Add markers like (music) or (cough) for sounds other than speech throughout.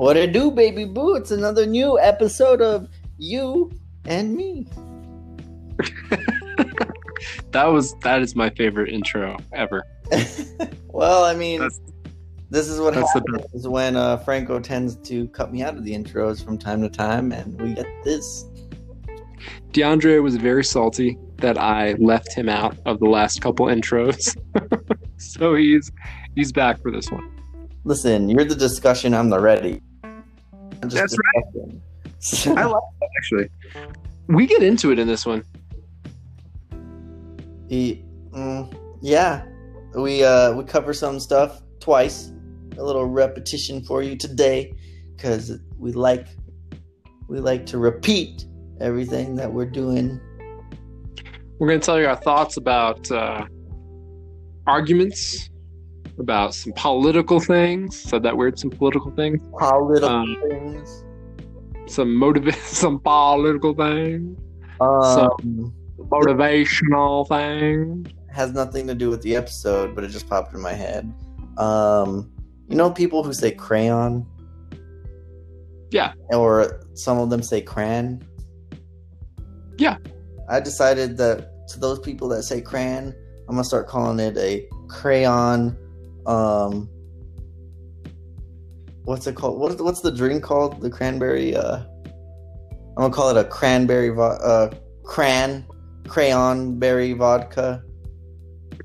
What it do, baby boo? It's another new episode of You and Me. (laughs) That was that is my favorite intro ever. (laughs) well, I mean, That's- this is what happens when uh, Franco tends to cut me out of the intros from time to time, and we get this. DeAndre was very salty that I left him out of the last couple intros. (laughs) so he's he's back for this one. Listen, you're the discussion. I'm the ready. That's discussing. (laughs) I like that actually. We get into it in this one. He- mm, yeah, we uh we cover some stuff twice. A little repetition for you today, because we like we like to repeat everything that we're doing. We're going to tell you our thoughts about uh, arguments, about some political things. Said that weird, some political things, Political Um, things. some motiv, (laughs) some political things, Um, motivational things. has nothing to do with the episode, but it just popped in my head. Um, you know, people who say crayon. Yeah. Or some of them say crayon. Yeah. I decided that to those people that say crayon, I'm gonna start calling it a crayon. Um, what's it called? What, what's the drink called? The cranberry. Uh, I'm gonna call it a cranberry. Vo- uh, cran crayon berry vodka.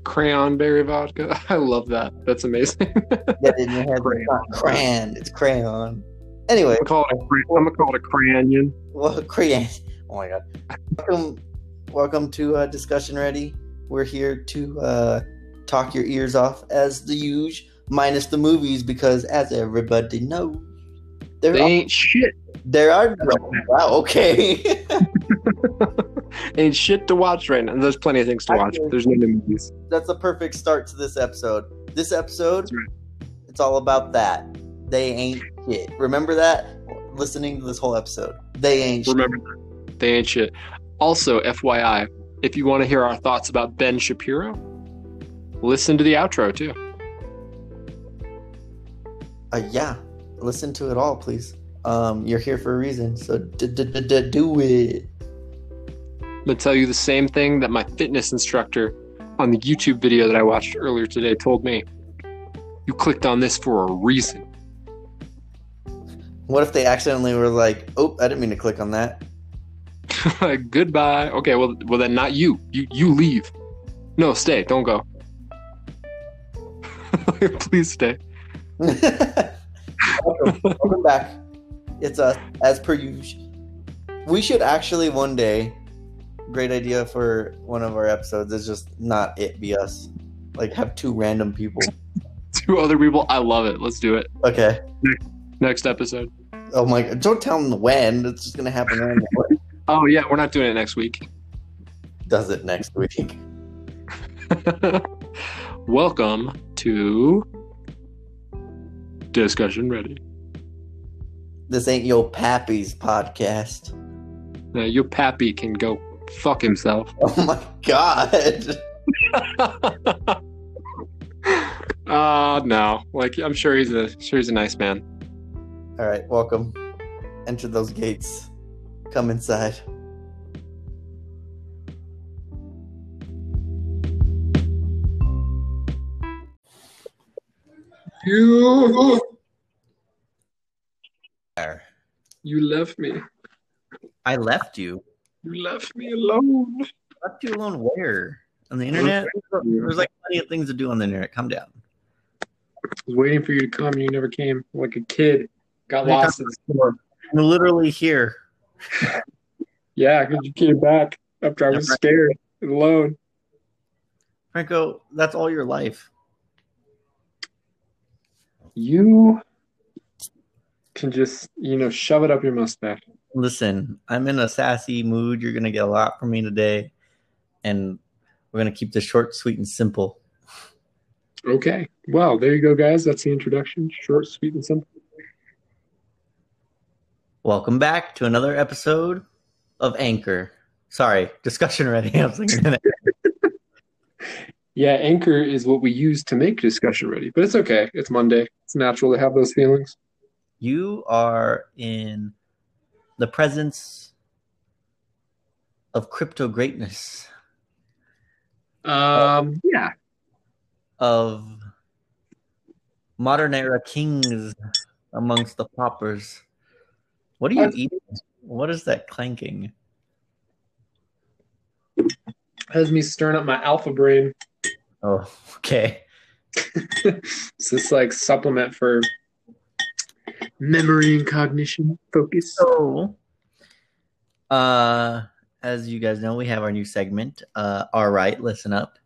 Crayon berry vodka. (laughs) I love that. That's amazing. (laughs) It in your head. Crayon. It's not crayon. It's crayon. Anyway, I'm gonna call it a, cra- I'm gonna call it a crayon. well, (laughs) crayon. Oh my god. Welcome, welcome to uh, Discussion Ready. We're here to uh, talk your ears off as the usual, minus the movies, because as everybody knows, there They are, ain't shit. there are wow. Okay. (laughs) ain't shit to watch right now. There's plenty of things to watch. There's no new movies. That's a perfect start to this episode. This episode, right. it's all about that. They ain't shit. Remember that? Listening to this whole episode, they ain't shit. Remember that. They ain't shit. Also, FYI, if you want to hear our thoughts about Ben Shapiro, listen to the outro too. Uh, yeah, listen to it all, please. Um, you're here for a reason, so d- d- d- d- do it. I'm gonna tell you the same thing that my fitness instructor on the YouTube video that I watched earlier today told me. You clicked on this for a reason. What if they accidentally were like, "Oh, I didn't mean to click on that." (laughs) Goodbye. Okay, well, well then not you. You you leave. No, stay. Don't go. (laughs) Please stay. (laughs) welcome, welcome back. It's us as per usual. We should actually one day. Great idea for one of our episodes is just not it be us. Like have two random people. (laughs) Two other people. I love it. Let's do it. Okay. Next episode. Oh my! God! Don't tell them when. It's just gonna happen randomly. Oh yeah, we're not doing it next week. Does it next week? Welcome to Discussion Ready. This ain't your pappy's podcast. Now, your pappy can go fuck himself. (laughs) Oh my god! uh (laughs) no. Like I'm sure he's a sure he's a nice man. All right, welcome. Enter those gates. Come inside. You you left me. I left you. You left me alone. Left you alone where? On the internet? There's like plenty of things to do on the internet. Calm down. I was waiting for you to come and you never came. Like a kid. Got lost in the store. I'm literally here. (laughs) Yeah, because you came back after I was scared and alone. Franco, that's all your life. You can just, you know, shove it up your mustache. Listen, I'm in a sassy mood. You're gonna get a lot from me today. And we're gonna keep this short, sweet, and simple. Okay. Well, there you go, guys. That's the introduction. Short, sweet, and simple. Welcome back to another episode of Anchor. Sorry, discussion ready. (laughs) I was thinking. (laughs) Yeah, Anchor is what we use to make discussion ready, but it's okay. It's Monday. It's natural to have those feelings. you are in the presence of crypto greatness, Um, yeah. of modern era kings amongst the poppers. What are you That's- eating? What is that clanking? Has me stirring up my alpha brain. Oh, okay. (laughs) It's this like supplement for memory and cognition focus. So, uh, as you guys know, we have our new segment. Uh, all right, listen up.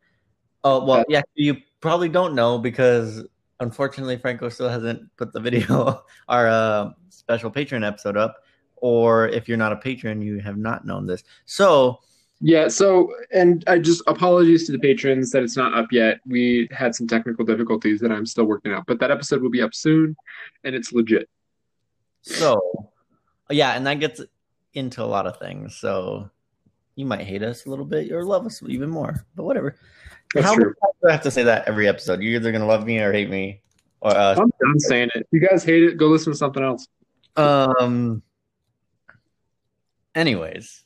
Oh well, yeah, you probably don't know because unfortunately Franco still hasn't put the video, (laughs) our uh, special patron episode up. Or if you're not a patron, you have not known this. So, Yeah, so and I just apologies to the patrons that it's not up yet. We had some technical difficulties that I'm still working out, but that episode will be up soon and it's legit. so yeah, and that gets into a lot of things. So you might hate us a little bit or love us even more, but whatever. That's How true. do I have to say that every episode? You're either gonna love me or hate me. Or uh, I'm done saying it. If you guys hate it, go listen to something else. Um. Anyways,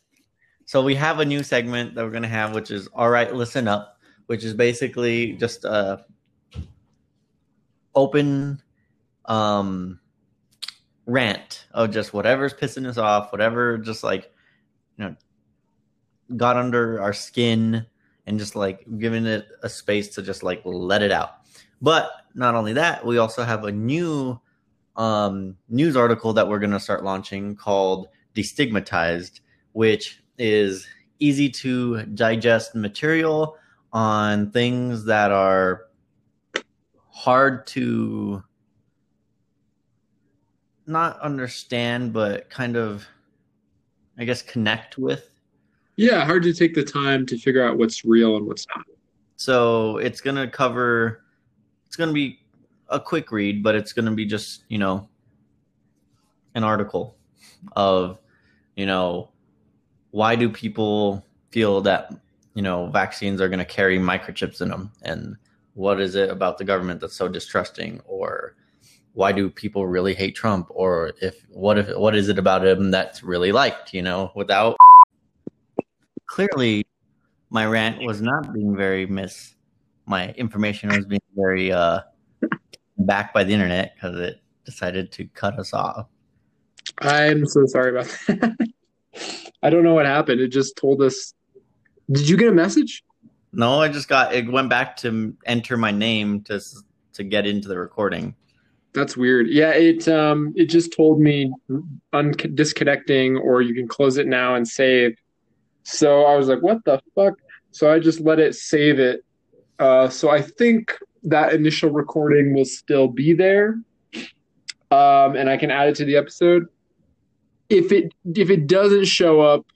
so we have a new segment that we're gonna have, which is all right. Listen up, which is basically just a open, um, rant of just whatever's pissing us off, whatever, just like you know, got under our skin, and just like giving it a space to just like let it out. But not only that, we also have a new um, news article that we're going to start launching called Destigmatized, which is easy to digest material on things that are hard to not understand, but kind of, I guess, connect with. Yeah, hard to take the time to figure out what's real and what's not. So it's going to cover, it's going to be a quick read, but it's going to be just, you know, an article of, you know, why do people feel that, you know, vaccines are going to carry microchips in them? And what is it about the government that's so distrusting? Or why do people really hate Trump? Or if, what if, what is it about him that's really liked, you know, without clearly my rant was not being very miss, my information was being very, uh, backed by the internet because it decided to cut us off. I'm so sorry about that. (laughs) I don't know what happened. It just told us. Did you get a message? No, I just got it went back to enter my name to to get into the recording. That's weird. Yeah, it um it just told me un- disconnecting or you can close it now and save. So I was like, what the fuck? So I just let it save it. Uh, so I think that initial recording will still be there. Um, and I can add it to the episode. If it if it doesn't show up,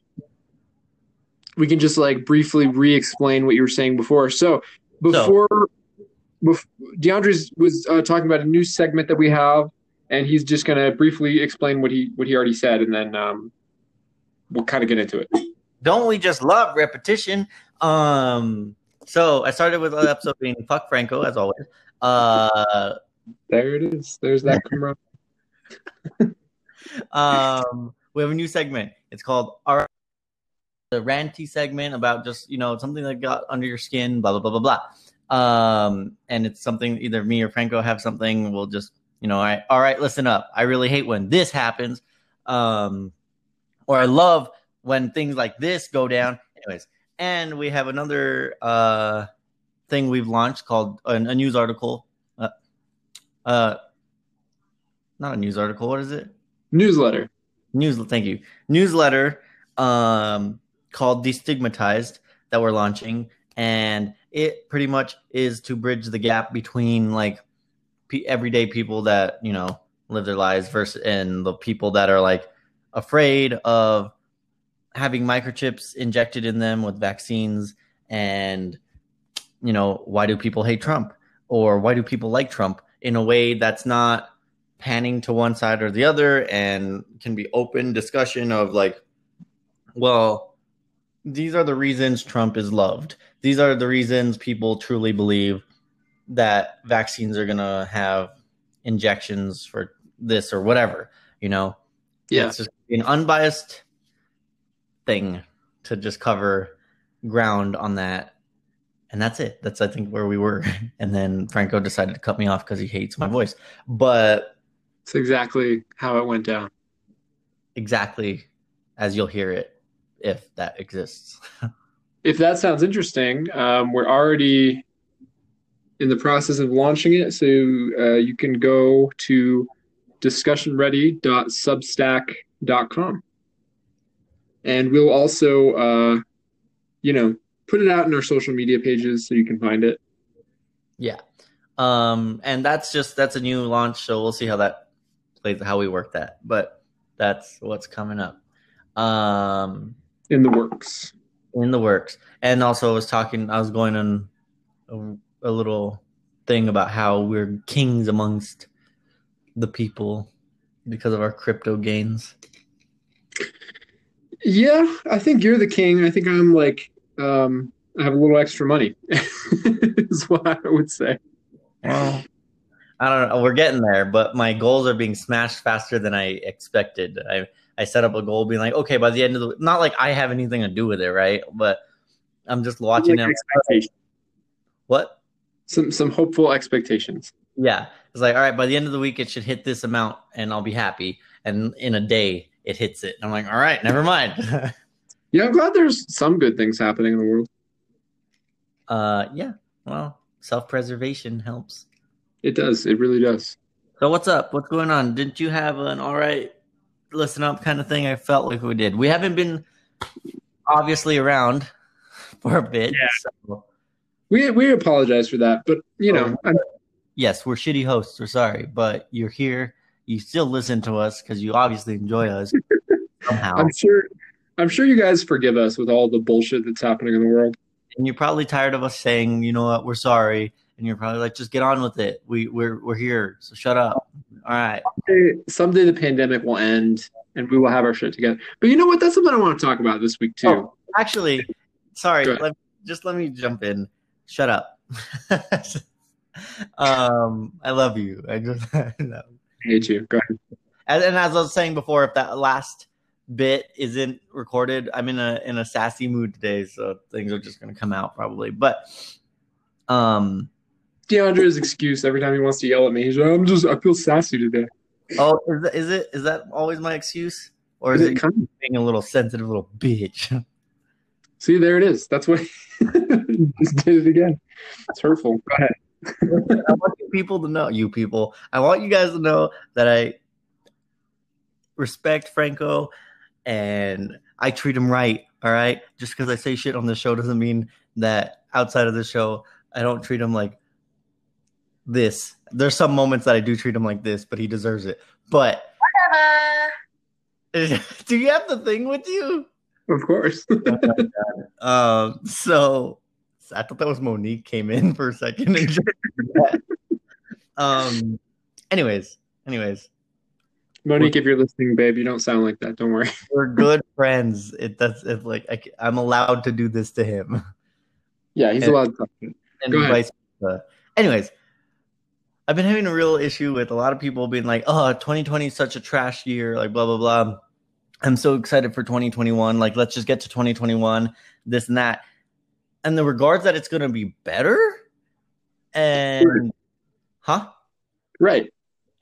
we can just like briefly re-explain what you were saying before. So before bef- DeAndre's was uh, talking about a new segment that we have, and he's just gonna briefly explain what he what he already said, and then um, we'll kind of get into it. Don't we just love repetition? Um, so I started with the episode being fuck Franco as always. Uh, There it is. There's that (laughs) camera. (laughs) um, we have a new segment. It's called our the ranty segment about just you know something that got under your skin, blah blah blah blah blah. Um, and it's something either me or Franco have something. We'll just you know, I all right, listen up. I really hate when this happens. Um, or I love when things like this go down. Anyways, and we have another uh thing we've launched called a, a news article. Uh, uh, not a news article. What is it? Newsletter. news thank you newsletter um called destigmatized that we're launching and it pretty much is to bridge the gap between like p- everyday people that you know live their lives versus and the people that are like afraid of having microchips injected in them with vaccines and you know why do people hate trump or why do people like trump in a way that's not panning to one side or the other and can be open discussion of like well these are the reasons trump is loved these are the reasons people truly believe that vaccines are going to have injections for this or whatever. You know, Yeah. it's just an unbiased thing to just cover ground on that. And that's it. That's I think where we were. (laughs) And then Franco decided to cut me off because he hates my voice. But It's exactly how it went down. exactly as you'll hear it, if that exists. If that sounds interesting, um, we're already in the process of launching it. So uh, you can go to discussionready.substack.com. And we'll also, uh, you know, put it out in our social media pages so you can find it. Yeah. Um, and that's just that's a new launch, so we'll see how that plays how we work that. But that's what's coming up. Um In the works. in the works. And also I was talking I was going on a, a little thing about how we're kings amongst the people because of our crypto gains. Yeah, I think you're the king. I think I'm like, um, I have a little extra money, (laughs) is what I would say. Well, I don't know. We're getting there, but my goals are being smashed faster than I expected. I I set up a goal, being like, okay, by the end of the not like I have anything to do with it, right? But I'm just watching Like. What? Some some hopeful expectations. Yeah, it's like, all right, by the end of the week, it should hit this amount, and I'll be happy. And in a day, it hits it. I'm like, all right, never mind. (laughs) Yeah, I'm glad there's some good things happening in the world. uh, yeah. Well, self preservation helps. It does. It really does. So what's up? What's going on? Didn't you have an all right listen up kind of thing? I felt like we did. We haven't been obviously around (laughs) for a bit. Yeah. So, We we apologize for that, but you know, oh. I'm, yes, we're shitty hosts. We're sorry, but you're here. You still listen to us because you obviously enjoy us (laughs) somehow, I'm sure I'm sure you guys forgive us with all the bullshit that's happening in the world. and you're probably tired of us saying, you know what, we're sorry, and you're probably like, just get on with it. We we're we're here, so shut up. All right. Someday, someday the pandemic will end and we will have our shit together. But you know what? That's something I want to talk about this week too. Oh. Actually, sorry. Let, just let me jump in. Shut up. (laughs) um, I love you. I just (laughs) no. I hate you. Go ahead. and, and as I was saying before, if that last bit isn't recorded, I'm in a in a sassy mood today, so things are just gonna come out probably. But um, DeAndre's excuse every time he wants to yell at me, he's like, I'm just I feel sassy today. oh, is, that- is it is that always my excuse, or is Is it it kind being a little sensitive little bitch? (laughs) See, there it is. That's what (laughs) just did it again. It's hurtful. Go ahead. I want you people to know, you people. I want you guys to know that I respect Franco and I treat him right. All right. Just because I say shit on the show doesn't mean that outside of the show I don't treat him like this. There's some moments that I do treat him like this, but he deserves it. But whatever. (laughs) do you have the thing with you? Of course. (laughs) Um, so I thought that was Monique came in for a second. And just um, anyways, anyways, Monique, if you're listening, babe, you don't sound like that. Don't worry. (laughs) we're good friends. It that's it's like I, I'm allowed to do this to him, Yeah, he's And- allowed to talk. and Go ahead. vice versa. Anyways, I've been having a real issue with a lot of people being like, "Oh, 2020 is such a trash year," like blah blah blah. I'm so excited for 2021. Like, let's just get to 2021, this and that. And the regards that it's going to be better, and huh? Right.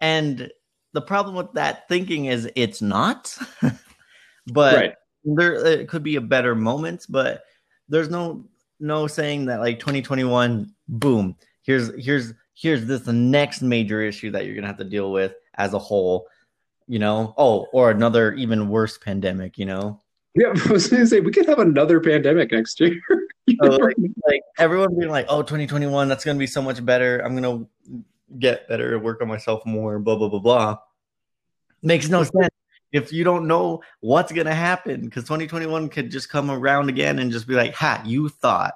And the problem with that thinking is it's not. (laughs) but right. there it could be a better moment, but there's no no saying that like 2021, boom, here's here's here's this the next major issue that you're gonna have to deal with as a whole, you know. Oh, or another even worse pandemic, you know. Yeah, (laughs) I was to say we could have another pandemic next year. (laughs) So, like, like everyone being like, oh, 2021, that's gonna be so much better. I'm gonna get better, work on myself more, blah blah blah blah. Makes no sense if you don't know what's gonna happen because 2021 could just come around again and just be like, ha, you thought.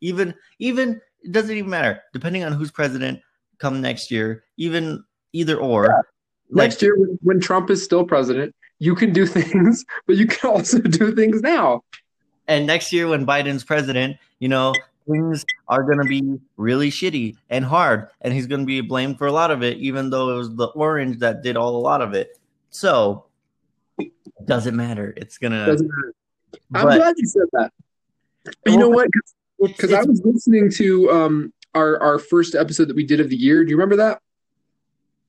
Even even it doesn't even matter depending on who's president come next year. Even either or. Like, next year, when, when Trump is still president, you can do (laughs) things, but you can also do things now. and next year when Biden's president, you know, things are going to be really shitty and hard, and he's going to be blamed for a lot of it, even though it was the orange that did all a lot of it. So, doesn't matter. It's gonna. Doesn't matter. I'm but, glad you said that. You know what? Because I was listening to um, our our first episode that we did of the year. Do you remember that?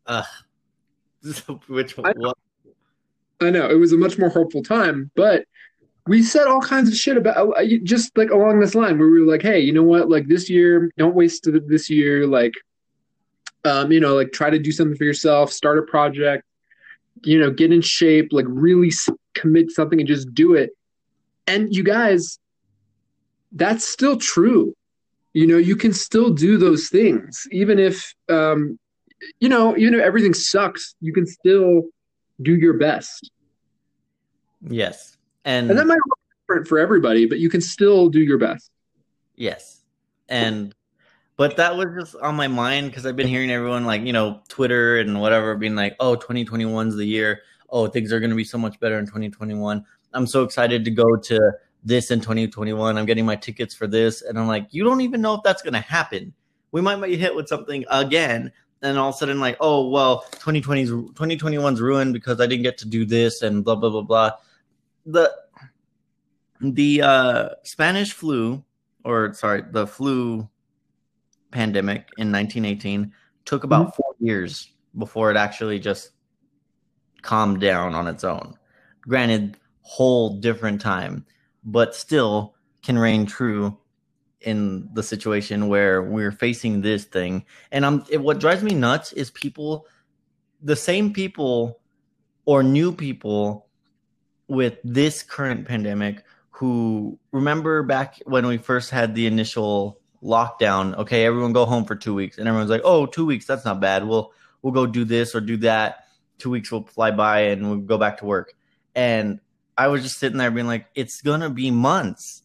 Uh, (laughs) which one? I know, I know it was a much more hopeful time, but we said all kinds of shit about uh, just like along this line where we were like, hey, you know what? Like this year, don't waste this year. Like, um, you know, like try to do something for yourself, start a project, you know, get in shape, like really commit something and just do it. And you guys, that's still true. You know, you can still do those things, even if, um, you know, even if everything sucks, you can still do your best. Yes. And, and that might look different for everybody, but you can still do your best. Yes. And, but that was just on my mind because I've been hearing everyone like, you know, Twitter and whatever being like, oh, 2021's the year. Oh, things are going to be so much better in 2021. I'm so excited to go to this in 2021. I'm getting my tickets for this. And I'm like, you don't even know if that's going to happen. We might be hit with something again. And all of a sudden, like, oh, well, 2020's 2021's ruined because I didn't get to do this and blah, blah, blah, blah. The, the uh, Spanish flu, or sorry, the flu pandemic in 1918 took about mm-hmm. four years before it actually just calmed down on its own. Granted, whole different time, but still can reign true in the situation where we're facing this thing. And I'm it, what drives me nuts is people, the same people or new people with this current pandemic who remember back when we first had the initial lockdown. Okay, everyone go home for two weeks, and everyone's like, "Oh, two weeks, that's not bad. We'll we'll go do this or do that. Two weeks will fly by, and we'll go back to work." And I was just sitting there being like, "It's gonna be months."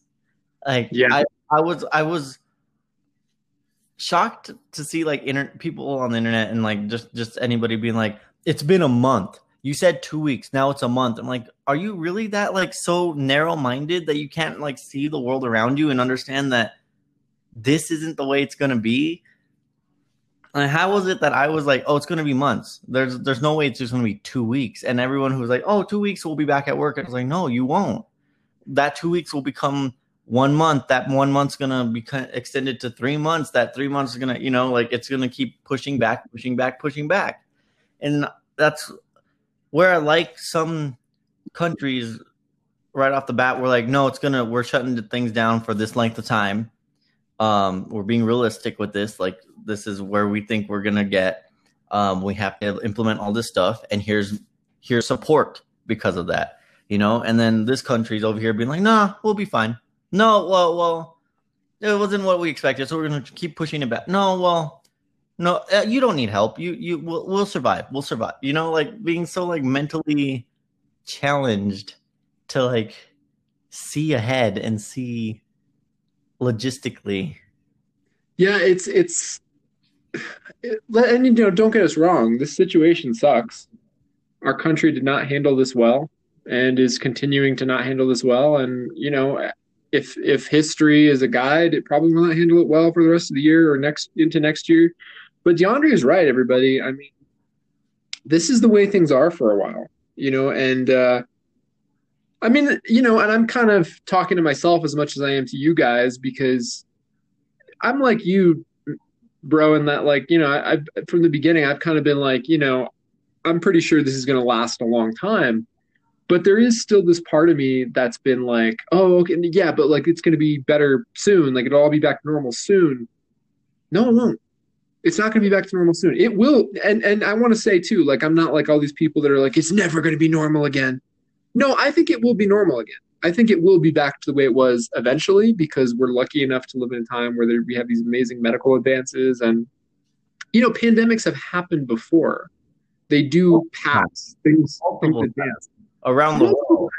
Like, yeah, I, I was I was shocked to see like inter- people on the internet and like just just anybody being like, "It's been a month." You said two weeks, now it's a month. I'm like, are you really that like so narrow minded that you can't like see the world around you and understand that this isn't the way it's to be. And how was it that I was like, oh, it's going to be months. There's there's no way it's just going to be two weeks. And everyone who was like, oh, two weeks we'll be back at work. I was like, no, you won't. That two weeks will become one month. That one month's going to be extended to three months. That three months is going to, you know, like it's going to keep pushing back, pushing back, pushing back. And that's where I like some countries right off the bat. We're like, no, it's going to, we're shutting things down for this length of time um, we're being realistic with this. Like this is where we think we're gonna get. Um, we have to implement all this stuff, and here's here's support because of that. You know, and then this country's over here being like, nah, we'll be fine. No, well, well, it wasn't what we expected, so we're gonna keep pushing it back. No, well, no, uh, you don't need help. You you we'll, we'll survive. We'll survive. You know, like being so like mentally challenged to like see ahead and see logistically. Yeah, it's it's and you know, don't get us wrong. This situation sucks. Our country did not handle this well, and is continuing to not handle this well. And you know, if if history is a guide, it probably will not handle it well for the rest of the year or next into next year. But DeAndre is right, everybody. I mean, this is the way things are for a while, you know, and uh, I mean, you know, and I'm kind of talking to myself as much as I am to you guys because I'm like you, bro, in that, like, you know, I, I've from the beginning, I've kind of been like, you know, I'm pretty sure this is going to last a long time. But there is still this part of me that's been like, oh, okay, yeah, but like it's going to be better soon. Like it'll all be back to normal soon. No, it won't. It's not going to be back to normal soon. It will. And and I want to say too, like I'm not like all these people that are like, it's never going to be normal again no, I think it will be normal again. I think it will be back to the way it was eventually because we're lucky enough to live in a time where there, we have these amazing medical advances and you know pandemics have happened before. They do oh, pass things, things advance. around the world.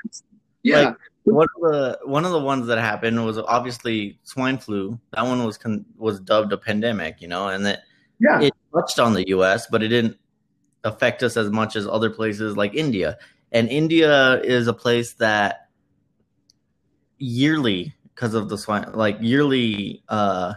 Yeah. Like, one of the one of the ones that happened was obviously swine flu. That one was con- was dubbed a pandemic, you know, and that yeah. it touched on the U.S., but it didn't affect us as much as other places like India. And India is a place that yearly because of the swine, like yearly, uh,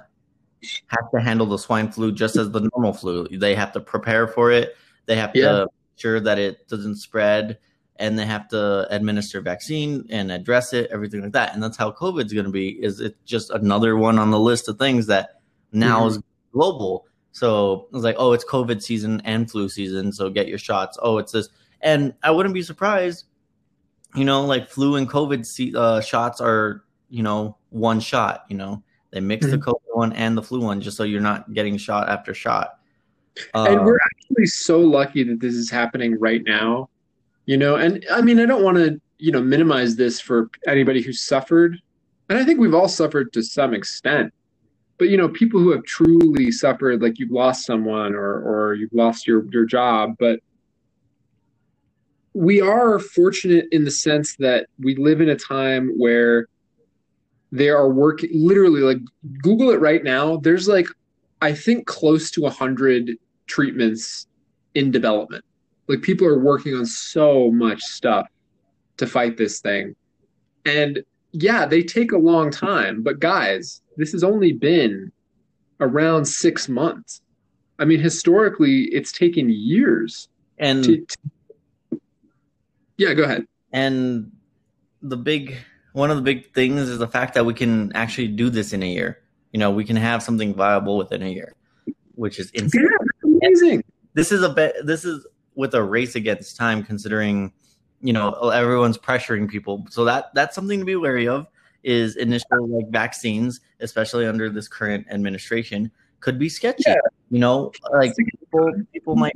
have to handle the swine flu just as the normal flu. They have to prepare for it. They have Yeah. to make sure that it doesn't spread, and they have to administer vaccine and address it, everything like that. And that's how COVID's going to be. Is it just another one on the list of things that now Mhm. is global? So it's like, oh, it's COVID season and flu season, so get your shots. Oh, it's this, and I wouldn't be surprised. You know, like flu and COVID uh, shots are, you know, one shot. You know, they mix the Mhm. COVID one and the flu one just so you're not getting shot after shot. and Um, we're actually so lucky that this is happening right now you know and i mean i don't want to you know minimize this for anybody who's suffered and i think we've all suffered to some extent but you know people who have truly suffered like you've lost someone or or you've lost your your job but we are fortunate in the sense that we live in a time where there are work literally like google it right now there's like i think close to 100 treatments in development. Like people are working on so much stuff to fight this thing. And yeah they take a long time but guys this has only been around six months. I mean historically it's taken years and to, to... yeah go ahead and the big one of the big things is the fact that we can actually do this in a year. You know, we can have something viable within a year, which is insane. yeah amazing This is a bit. This is with a race against time, considering you know everyone's pressuring people. So that that's something to be wary of. Is initial like vaccines, especially under this current administration, could be sketchy. Yeah. You know, like people people might.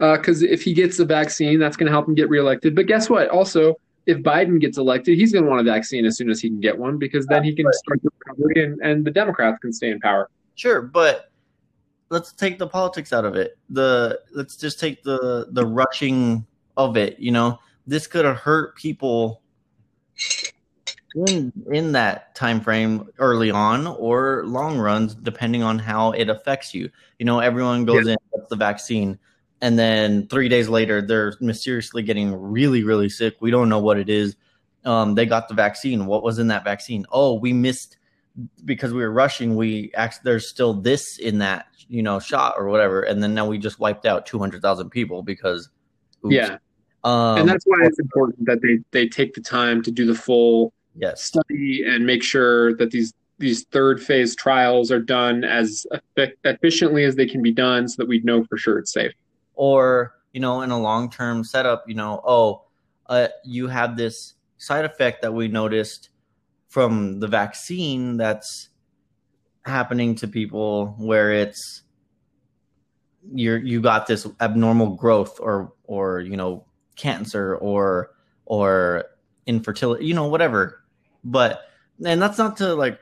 Uh, as soon as he can. Because if he gets the vaccine, that's going to help him get reelected. But guess what? Also, if Biden gets elected, he's going to want a vaccine as soon as he can get one because then he can start the recovery and, and the Democrats can stay in power. Sure, but let's take the politics out of it. The let's just take the the rushing of it. You know, this could have hurt people in in that time frame early on or long runs, depending on how it affects you. You know, everyone goes in gets the vaccine, and then three days later they're mysteriously getting really really sick. We don't know what it is. Um, they got the vaccine. What was in that vaccine? Oh, we missed because we were rushing, we there's still this in that you know shot or whatever, and then now we just wiped out two hundred thousand people because oops. Yeah, um, and that's why it's important that they they take the time to do the full yes, study and make sure that these these third phase trials are done as efficiently as they can be done, so that we know for sure it's safe. Or you know in a long term setup, you know, oh, uh, you have this side effect that we noticed from the vaccine that's happening to people where it's you're you got this abnormal growth or or you know cancer or or infertility you know whatever. But and that's not to like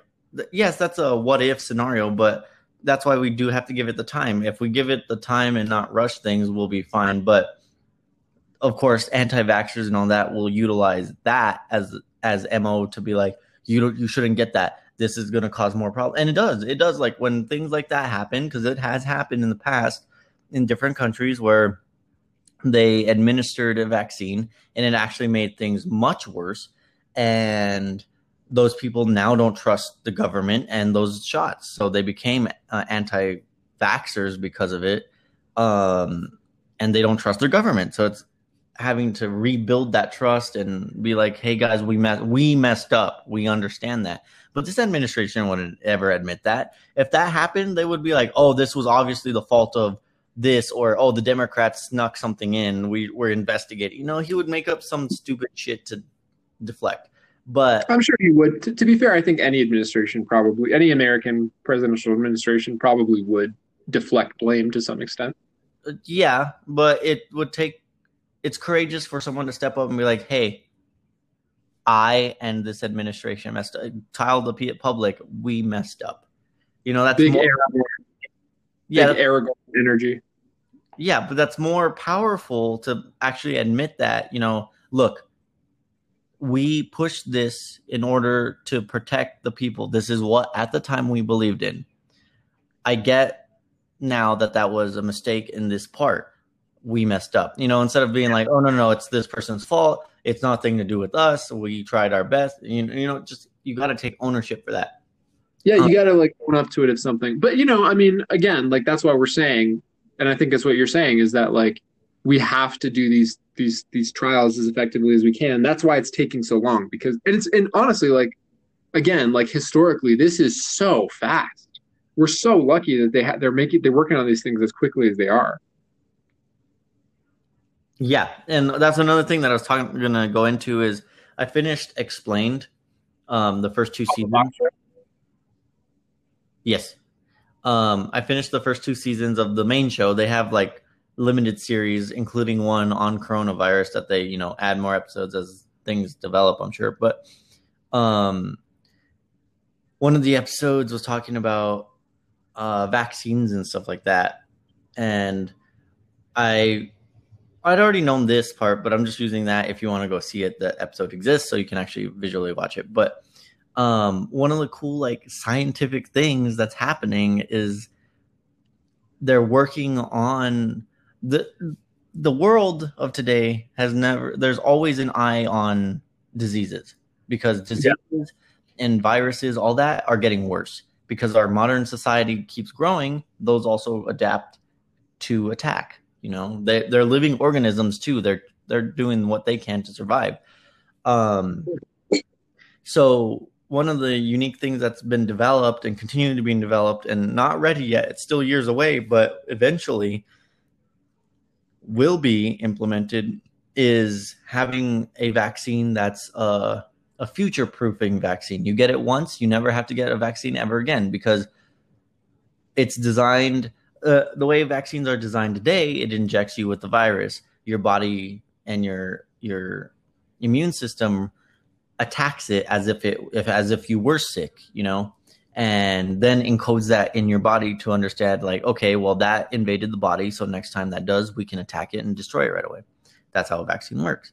yes that's a what if scenario but that's why we do have to give it the time. If we give it the time and not rush things we'll be fine. But of course anti-vaxxers and all that will utilize that as as mo to be like you don't you shouldn't get that. This is going to cause more problems. And it does. It does. Like when things like that happen because it has happened in the past in different countries where they administered a vaccine and it actually made things much worse. And those people now don't trust the government and those shots. So they became uh, anti-vaxxers because of it um, and they don't trust their government. So it's having to rebuild that trust and be like hey guys we mess- we messed up. We understand that. But this administration wouldn't ever admit that. If that happened they would be like oh this was obviously the fault of this or oh the democrats snuck something in. We were investigating. You know he would make up some stupid shit to deflect but I'm sure he would. T- to be fair, I think any administration probably, any American presidential administration probably would deflect blame to some extent. uh, yeah but it would take it's courageous for someone to step up and be like hey i and this administration messed up tile the public we messed up you know that's Big more, yeah big Aragorn energy. yeah but that's more powerful to actually admit that you know look we pushed this in order to protect the people this is what at the time we believed in i get now that that was a mistake in this part we messed up you know instead of being like oh no no it's this person's fault it's nothing to do with us. We tried our best. You, you know, just you got to take ownership for that. Yeah, you um, got to like own up to it if something. But you know, I mean, again, like that's why we're saying, and I think that's what you're saying is that like we have to do these these these trials as effectively as we can. That's why it's taking so long because and it's and honestly like again like historically this is so fast. We're so lucky that they ha- they're making they're working on these things as quickly as they are. Yeah, and that's another thing that I was talking gonna go into is I finished Explained, um, the first two seasons. Yes, um, I finished the first two seasons of the main show. They have like limited series, including one on coronavirus that they you know add more episodes as things develop. I'm sure, but um, one of the episodes was talking about uh, vaccines and stuff like that, and I I'd already known this part, but I'm just using that if you want to go see it. The episode exists, so you can actually visually watch it. But um, one of the cool like scientific things that's happening is they're working on the the world of today has never. There's always an eye on diseases because diseases yeah. and viruses, all that, are getting worse because our modern society keeps growing. Those also adapt to attack you know, they they're living organisms too. They're they're doing what they can to survive. Um, so one of the unique things that's been developed and continuing to be developed and not ready yet, it's still years away, but eventually will be implemented is having a vaccine that's a, a future proofing vaccine. You get it once, you never have to get a vaccine ever again because it's designed uh, the way vaccines are designed today, it injects you with the virus. Your body and your your immune system attacks it as if it if as if you were sick, you know, and then encodes that in your body to understand like, okay, well that invaded the body, so next time that does, we can attack it and destroy it right away. That's how a vaccine works.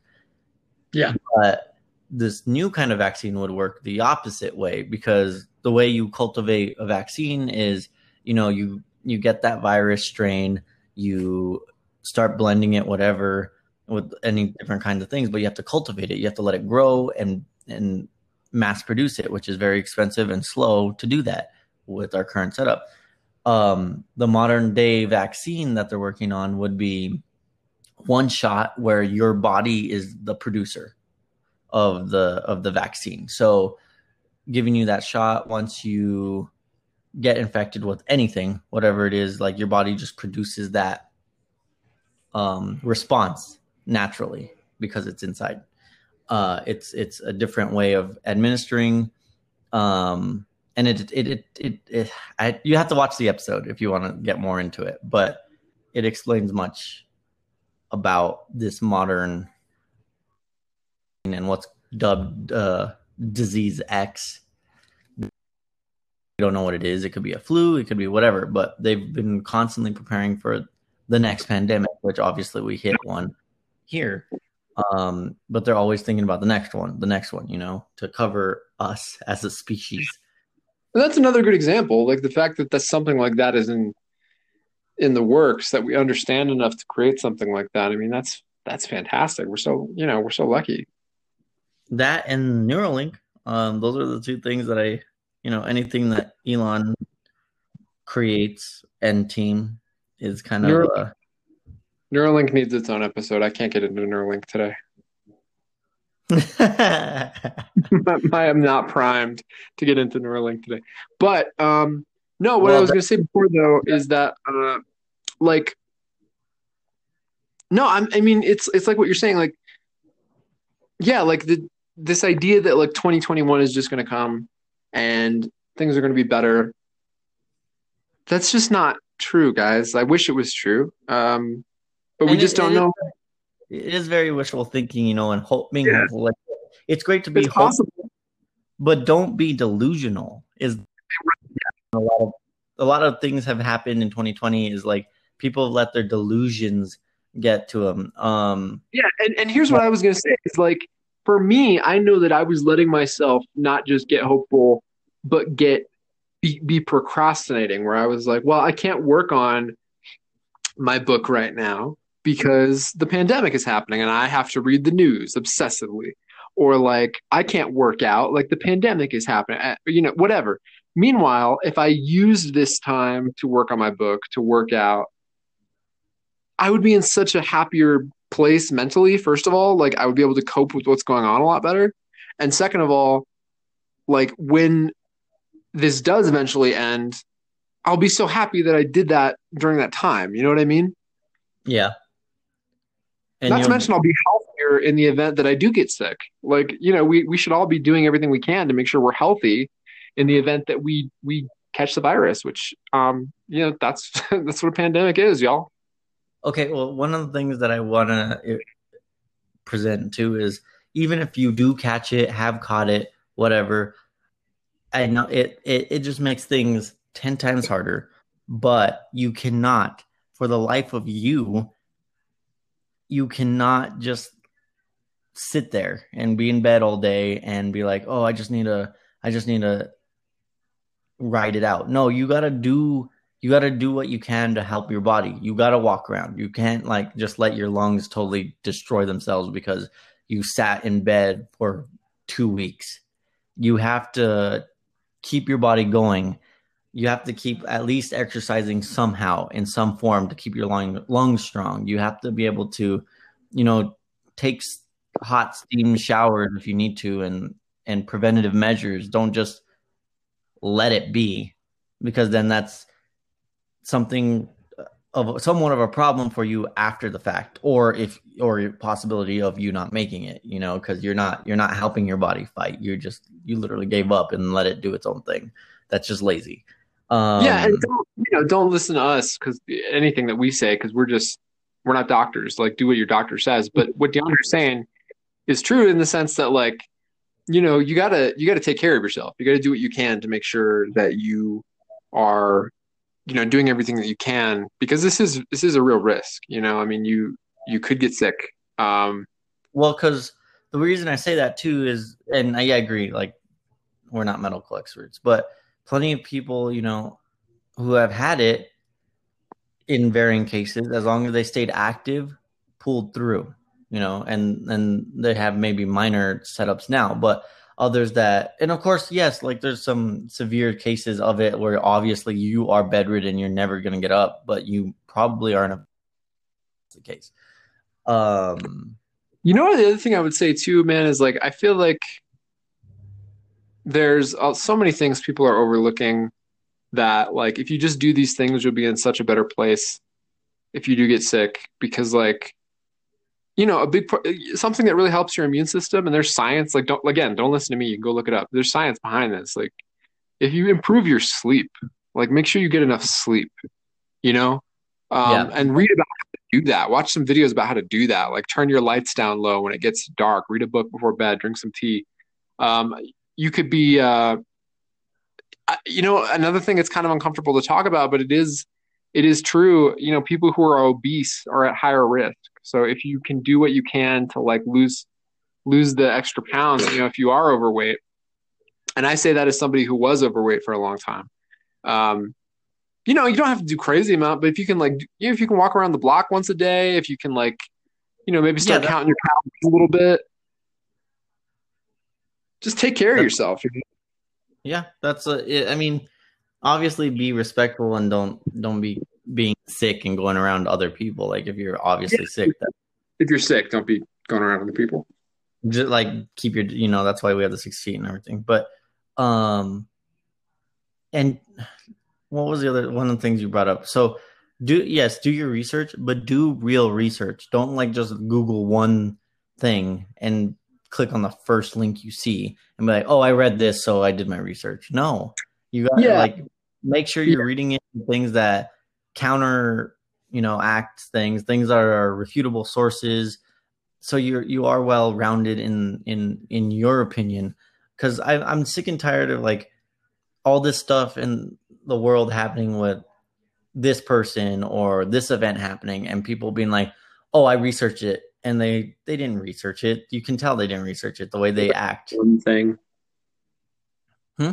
Yeah. But this new kind of vaccine would work the opposite way because the way you cultivate a vaccine is, you know, you you get that virus strain, you start blending it, whatever, with any different kinds of things, but you have to cultivate it. You have to let it grow and and mass produce it, which is very expensive and slow to do that with our current setup. Um, the modern day vaccine that they're working on would be one shot where your body is the producer of the of the vaccine. So giving you that shot once you get infected with anything, whatever it is, like your body just produces that um, response naturally because it's inside. Uh, it's it's a different way of administering, um, and it it it it, it I, you have to watch the episode if you want to get more into it, but it explains much about this modern and what's dubbed uh, disease X We don't know what it is. It could be a flu, it could be whatever, but they've been constantly preparing for the next pandemic, which obviously we hit one here. Um, but they're always thinking about the next one, the next one, you know, to cover us (laughs) as a species. that's another good example. Like the fact that that's something like that is in in the works that we understand enough to create something like that. I mean, that's that's fantastic. We're so you know we're so lucky. That and Neuralink, um, those are the two things that I you know anything that Elon creates and team is kind of uh, Neuralink needs its own episode. I can't get into Neuralink today. (laughs) (laughs) I am not primed to get into Neuralink today. But um no, what well, I was going to say before though is that uh like no, I'm, I mean it's it's like what you're saying like yeah, like the this idea that like 2021 is just going to come and things are going to be better. That's just not true, guys. I wish it was true. Um, but we just it, don't it know. Is, it is very wishful thinking, you know, and hope, being yeah. Like, it's great to be hopeful, possible. but don't be delusional. Is a lot of a lot of things have happened in 2020. Is like people let their delusions get to them. Um, yeah, and, and here's what I was gonna say: is like for me, I know that I was letting myself not just get hopeful, but get be, be procrastinating. Where I was like, well, I can't work on my book right now because the pandemic is happening and I have to read the news obsessively. Or like I can't work out, like the pandemic is happening, uh, you know, whatever. Meanwhile, if I used this time to work on my book, to work out, I would be in such a happier place mentally, first of all. Like I would be able to cope with what's going on a lot better. And second of all, like when this does eventually end, I'll be so happy that I did that during that time. You know what I mean? Yeah. And Not to mention, I'll be healthier in the event that I do get sick. Like, you know, we, we should all be doing everything we can to make sure we're healthy in the event that we we catch the virus. Which, um, you know, that's (laughs) that's what a pandemic is, y'all. Okay, well, one of the things that I want to eh, present too is even if you do catch it, have caught it, whatever, I know it, it it just makes things 10 times harder, but you cannot for the life of you you cannot just sit there and be in bed all day and be like, "Oh, I just need to I just need to ride it out." No, you got to do you got to do what you can to help your body. You got to walk around. You can't like just let your lungs totally destroy themselves because you sat in bed for 2 weeks. You have to keep your body going. You have to keep at least exercising somehow in some form to keep your lung, lungs strong. You have to be able to, you know, take hot steam showers if you need to and and preventative measures. Don't just let it be because then that's something uh, of somewhat of a problem for you after the fact or if or possibility of you not making it you know because you're not you're not helping your body fight you're just you literally gave up and let it do its own thing that's just lazy um, yeah and don't you know don't listen to us because anything that we say because we're just we're not doctors like do what your doctor says. But what DeAndre's saying is true in the sense that like you know you gotta you gotta take care of yourself. You gotta do what you can to make sure that you are you know doing everything that you can because this is this is a real risk you know? I mean you you could get sick um well because the reason i say that too is and i agree like we're not medical experts but plenty of people you know who have had it in varying cases as long as they stayed active pulled through you know and and they have maybe minor setups now but others that and of course yes like there's some severe cases of it where obviously you are bedridden you're never going to get up but you probably aren't a the case. Um you know the other thing i would say too man is like i feel like there's uh, so many things people are overlooking that like if you just do these things you'll be in such a better place if you do get sick because like you know, a big part, something that really helps your immune system. And there's science. Like, don't again, don't listen to me. You can go look it up. There's science behind this. Like, if you improve your sleep, like make sure you get enough sleep. You know, um, yeah. and read about how to do that. Watch some videos about how to do that. Like, turn your lights down low when it gets dark. Read a book before bed. Drink some tea. Um, you could be, uh, you know, another thing that's kind of uncomfortable to talk about, but it is, it is true. You know, people who are obese are at higher risk so if you can do what you can to like lose lose the extra pounds, you know, if you are overweight, and I say that as somebody who was overweight for a long time. Um, you know, you don't have to do crazy amount, but if you can like, you know, if you can walk around the block once a day, if you can like, you know, maybe start yeah, counting your calories a little bit, just take care of yourself. Yeah, that's a. I mean, obviously, be respectful and don't don't be being sick and going around other people. Like if you're obviously yeah. sick, that, if you're sick, don't be going around other people. Just like keep your, you know, that's why we have the six feet and everything. But, um, and what was the other one of the things you brought up? So, do yes, do your research, but do real research. Don't like just Google one thing and click on the first link you see and be like, "Oh, I read this, so I did my research." No, you got to yeah. like make sure you're yeah. reading it things that counter you know act things things that are refutable sources so you're you are well rounded in in in your opinion because i'm sick and tired of like all this stuff in the world happening with this person or this event happening and people being like oh i researched it and they they didn't research it you can tell they didn't research it the way they act one thing hmm?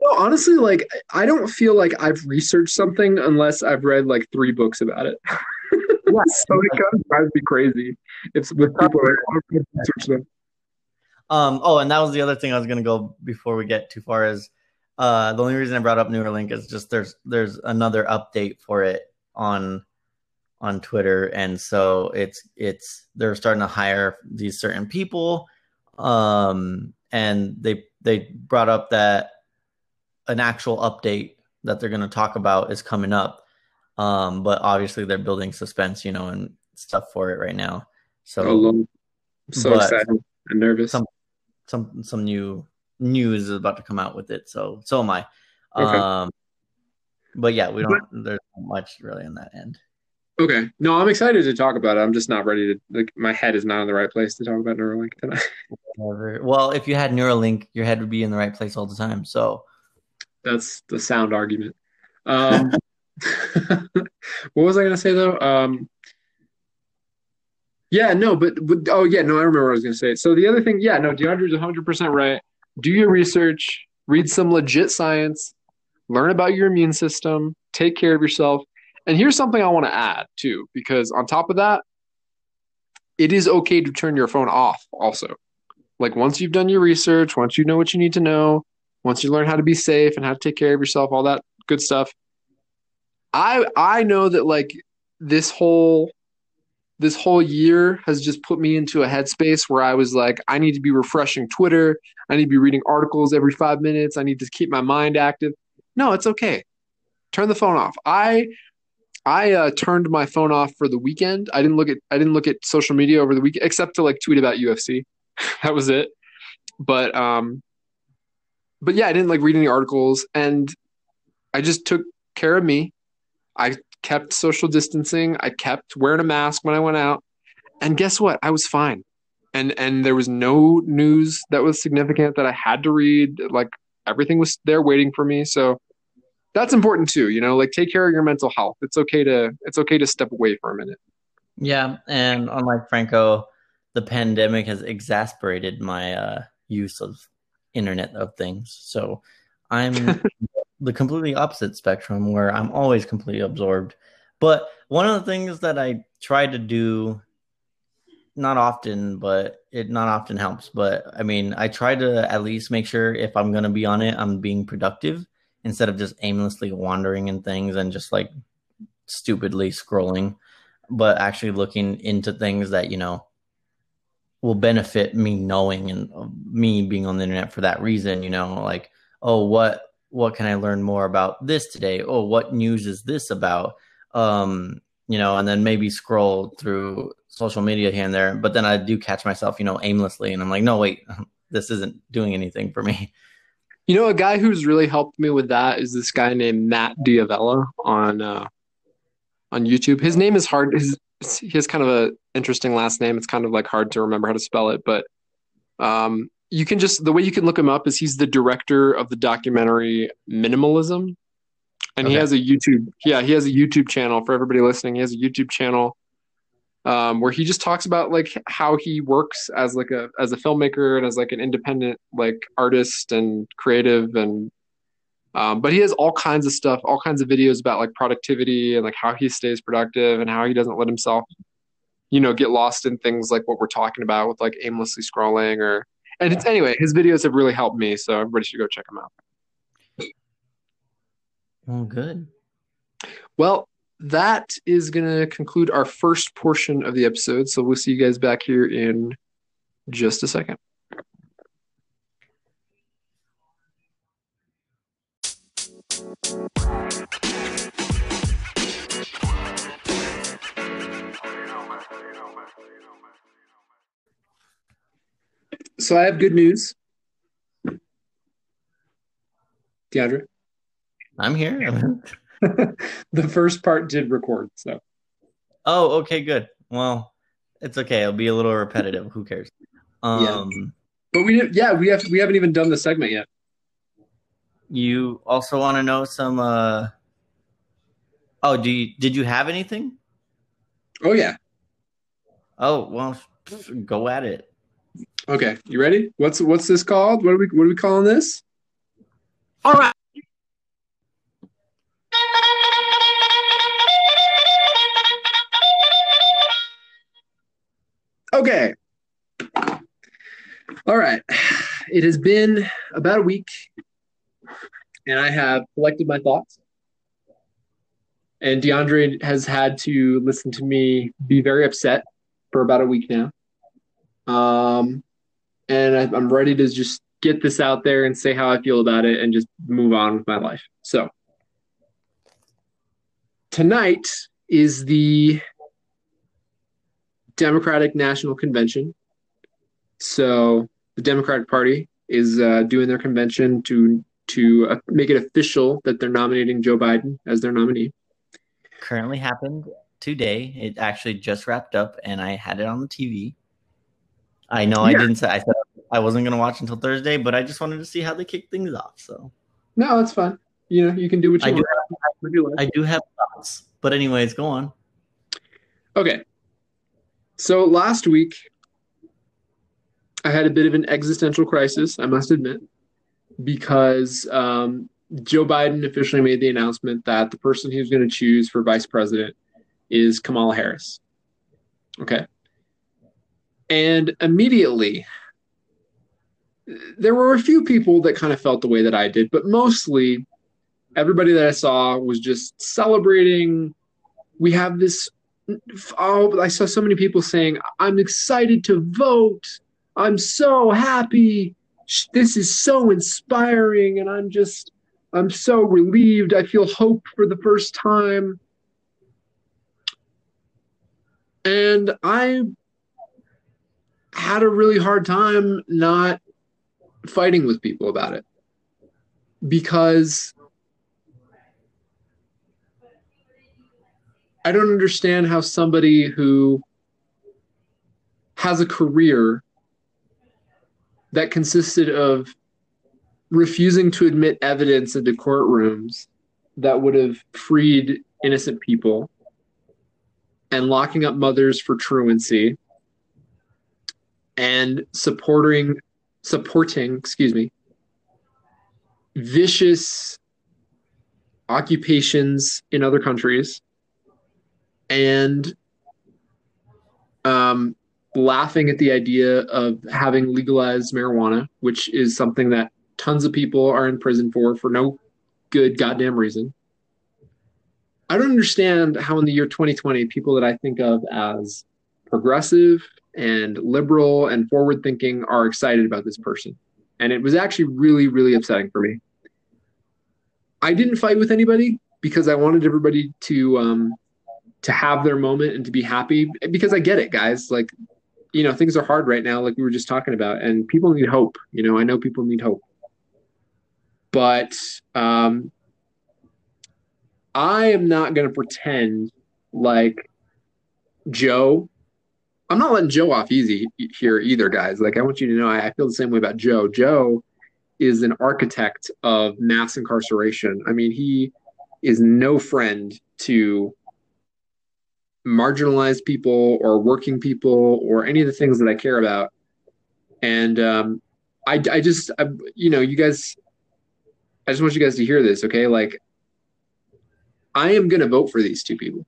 Know, honestly, like I don't feel like I've researched something unless I've read like three books about it. (laughs) yeah, so it kind of drives me crazy. It's with people that research them. Um. Oh, and that was the other thing I was gonna go before we get too far is, uh, the only reason I brought up Neuralink is just there's there's another update for it on on Twitter, and so it's it's they're starting to hire these certain people, um, and they they brought up that an actual update that they're going to talk about is coming up, um, but obviously they're building suspense, you know, and stuff for it right now. So, oh, so excited and nervous. Some some some new news is about to come out with it, so so am I. Okay. Um, but yeah, we don't. There's not much really on that end. Okay. No, I'm excited to talk about it. I'm just not ready to like my head is not in the right place to talk about Neuralink tonight. (laughs) well, if you had Neuralink, your head would be in the right place all the time. So that's the sound argument. Um, (laughs) what was I gonna say though? Um, yeah, no, but, but oh yeah, no, I remember what I was gonna say. So the other thing, yeah, no, DeAndre's 100 percent right. Do your research, read some legit science, learn about your immune system, take care of yourself and here's something I want to add too, because on top of that, it is okay to turn your phone off also. Like once you've done your research, once you know what you need to know, once you learn how to be safe and how to take care of yourself, all that good stuff. I I know that like this whole this whole year has just put me into a headspace where I was like, I need to be refreshing Twitter. I need to be reading articles every five minutes. I need to keep my mind active. No, it's okay. Turn the phone off. I I uh, turned my phone off for the weekend. I didn't look at I didn't look at social media over the week except to like tweet about UFC. (laughs) that was it. But um, but yeah, I didn't like read any articles, and I just took care of me. I kept social distancing. I kept wearing a mask when I went out, and guess what? I was fine. And and there was no news that was significant that I had to read. Like everything was there waiting for me. So that's important too you know like take care of your mental health. It's okay to it's okay to step away for a minute. Yeah and unlike franco the pandemic has exasperated my uh, use of internet of things. So i'm (laughs) the completely opposite spectrum where i'm always completely absorbed. But one of the things that i try to do not often but it not often helps but i mean i try to at least make sure if i'm going to be on it i'm being productive instead of just aimlessly wandering in things and just like stupidly scrolling, but actually looking into things that, you know, will benefit me knowing and uh, me being on the internet for that reason, you know, like, oh, what what can I learn more about this today? Oh, what news is this about? Um, you know, and then maybe scroll through social media here and there. But then I do catch myself, you know, aimlessly, and I'm like, no, wait, (laughs) this isn't doing anything for me. You know, a guy who's really helped me with that is this guy named Matt D'Avella on uh, on YouTube. His name is hard. His he has kind of a interesting last name. It's kind of like hard to remember how to spell it, but um, you can just the way you can look him up is he's the director of the documentary Minimalism, and okay. he has a YouTube. Yeah, he has a YouTube channel for everybody listening. He has a YouTube channel um, where he just talks about like how he works as like a as a filmmaker and as like an independent like artist and creative and um, but he has all kinds of stuff all kinds of videos about like productivity and like how he stays productive and how he doesn't let himself you know get lost in things like what we're talking about with like aimlessly scrolling or and it's anyway his videos have really helped me so everybody should go check them out. Well good. Well that is going to conclude our first portion of the episode. So we'll see you guys back here in just a second. So I have good news. DeAndre? I'm here. (laughs) (laughs) the first part did record, so. Oh, okay, good. Well, it's okay. It'll be a little repetitive. Who cares? Um, yeah. But we didn't. yeah, we have we haven't even done the segment yet. You also want to know some uh Oh, do you did you have anything? Oh yeah. Oh, well, go at it. Okay, you ready? What's what's this called? What are we what are we calling this? All right. Okay. All right. It has been about a week, and I have collected my thoughts. And DeAndre has had to listen to me be very upset for about a week now. Um, and I, I'm ready to just get this out there and say how I feel about it and just move on with my life. So, tonight is the Democratic National Convention. So the Democratic Party is uh, doing their convention to to uh, make it official that they're nominating Joe Biden as their nominee. Currently happened today. It actually just wrapped up, and I had it on the TV. I know yeah. I didn't say I said I wasn't going to watch until Thursday, but I just wanted to see how they kick things off. So no, that's fine. You know, you can do what you I want. Do have, I do have thoughts, but anyways, go on. Okay, so last week, I had a bit of an existential crisis, I must admit, because um, Joe Biden officially made the announcement that the person he's going to choose for vice president is Kamala Harris. Okay. And immediately, there were a few people that kind of felt the way that I did, but mostly everybody that I saw was just celebrating. We have this oh, I saw so many people saying, I'm excited to vote. I'm so happy. This is so inspiring. And I'm just, I'm so relieved. I feel hope for the first time. And I had a really hard time not fighting with people about it because I don't understand how somebody who has a career that consisted of refusing to admit evidence into courtrooms that would have freed innocent people and locking up mothers for truancy and supporting supporting excuse me vicious occupations in other countries and um, laughing at the idea of having legalized marijuana, which is something that tons of people are in prison for for no good goddamn reason. I don't understand how in the year 2020 people that I think of as progressive and liberal and forward thinking are excited about this person. And it was actually really, really upsetting for me. I didn't fight with anybody because I wanted everybody to um, to have their moment and to be happy because I get it, guys. Like, you know, things are hard right now, like we were just talking about, and people need hope. You know, I know people need hope. But um, I am not going to pretend like Joe. I'm not letting Joe off easy here either, guys. Like, I want you to know I, I feel the same way about Joe. Joe is an architect of mass incarceration. I mean, he is no friend to marginalized people or working people or any of the things that I care about. And um, I, I just, I, you know, you guys, I just want you guys to hear this, okay? Like, I am going to vote for these two people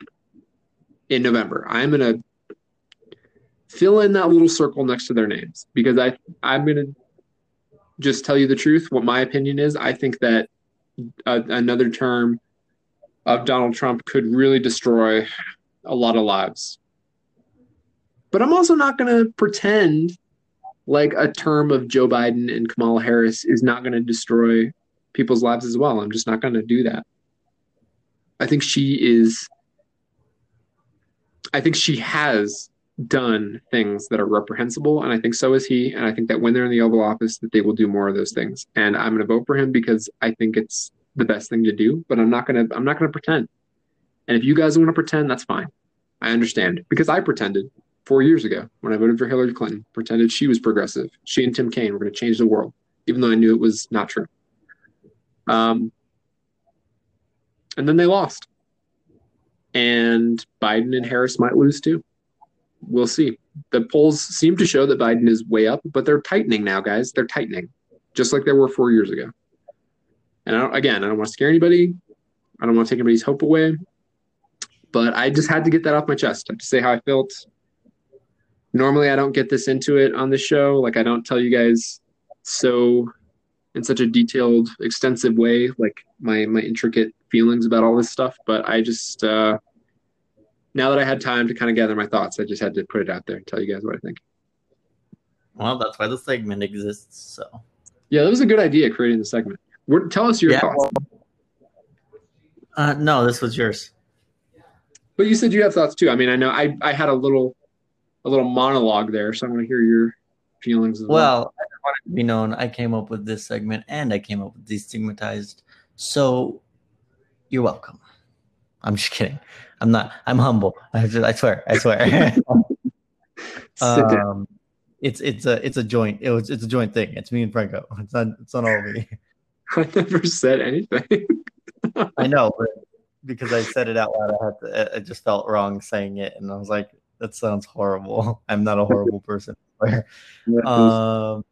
in November. I'm going to fill in that little circle next to their names because I, I'm going to just tell you the truth. What my opinion is, I think that a, another term of Donald Trump could really destroy a lot of lives. But I'm also not going to pretend like a term of Joe Biden and Kamala Harris is not going to destroy people's lives as well. I'm just not going to do that. I think she is, I think she has done things that are reprehensible and i think so is he and i think that when they're in the oval office that they will do more of those things and i'm going to vote for him because i think it's the best thing to do but i'm not going to i'm not going to pretend and if you guys want to pretend, that's fine. I understand because I pretended four years ago when I voted for Hillary Clinton, pretended she was progressive. She and Tim Kaine were going to change the world, even though I knew it was not true. Um, and then they lost. And Biden and Harris might lose too. We'll see. The polls seem to show that Biden is way up, but they're tightening now, guys. They're tightening, just like they were four years ago. And I again, I don't want to scare anybody. I don't want to take anybody's hope away. But I just had to get that off my chest to say how I felt. normally I don't get this into it on the show. Like I don't tell you guys so in such a detailed, extensive way, like my my intricate feelings about all this stuff. But I just uh, now that I had time to kind of gather my thoughts, I just had to put it out there and tell you guys what I think. Well, that's why the segment exists. So yeah, that was a good idea creating the segment. We're, tell us your yeah, thoughts. uh, no, this was yours. But you said you have thoughts too. I mean, I know I, I had a little a little monologue there, so I want to hear your feelings as well. Well, I want to be known. I came up with this segment, and I came up with destigmatized. So, you're welcome. I'm just kidding. I'm not. I'm humble. I, just, I swear. I swear. (laughs) um, it's it's a it's a joint. It was it's a joint thing. It's me and Franco. It's not it's not all me. (laughs) I never said anything. I know, but because I said it out loud, I had to. I just felt wrong saying it, and I was like, "That sounds horrible." (laughs) I'm not a horrible person. (laughs) um,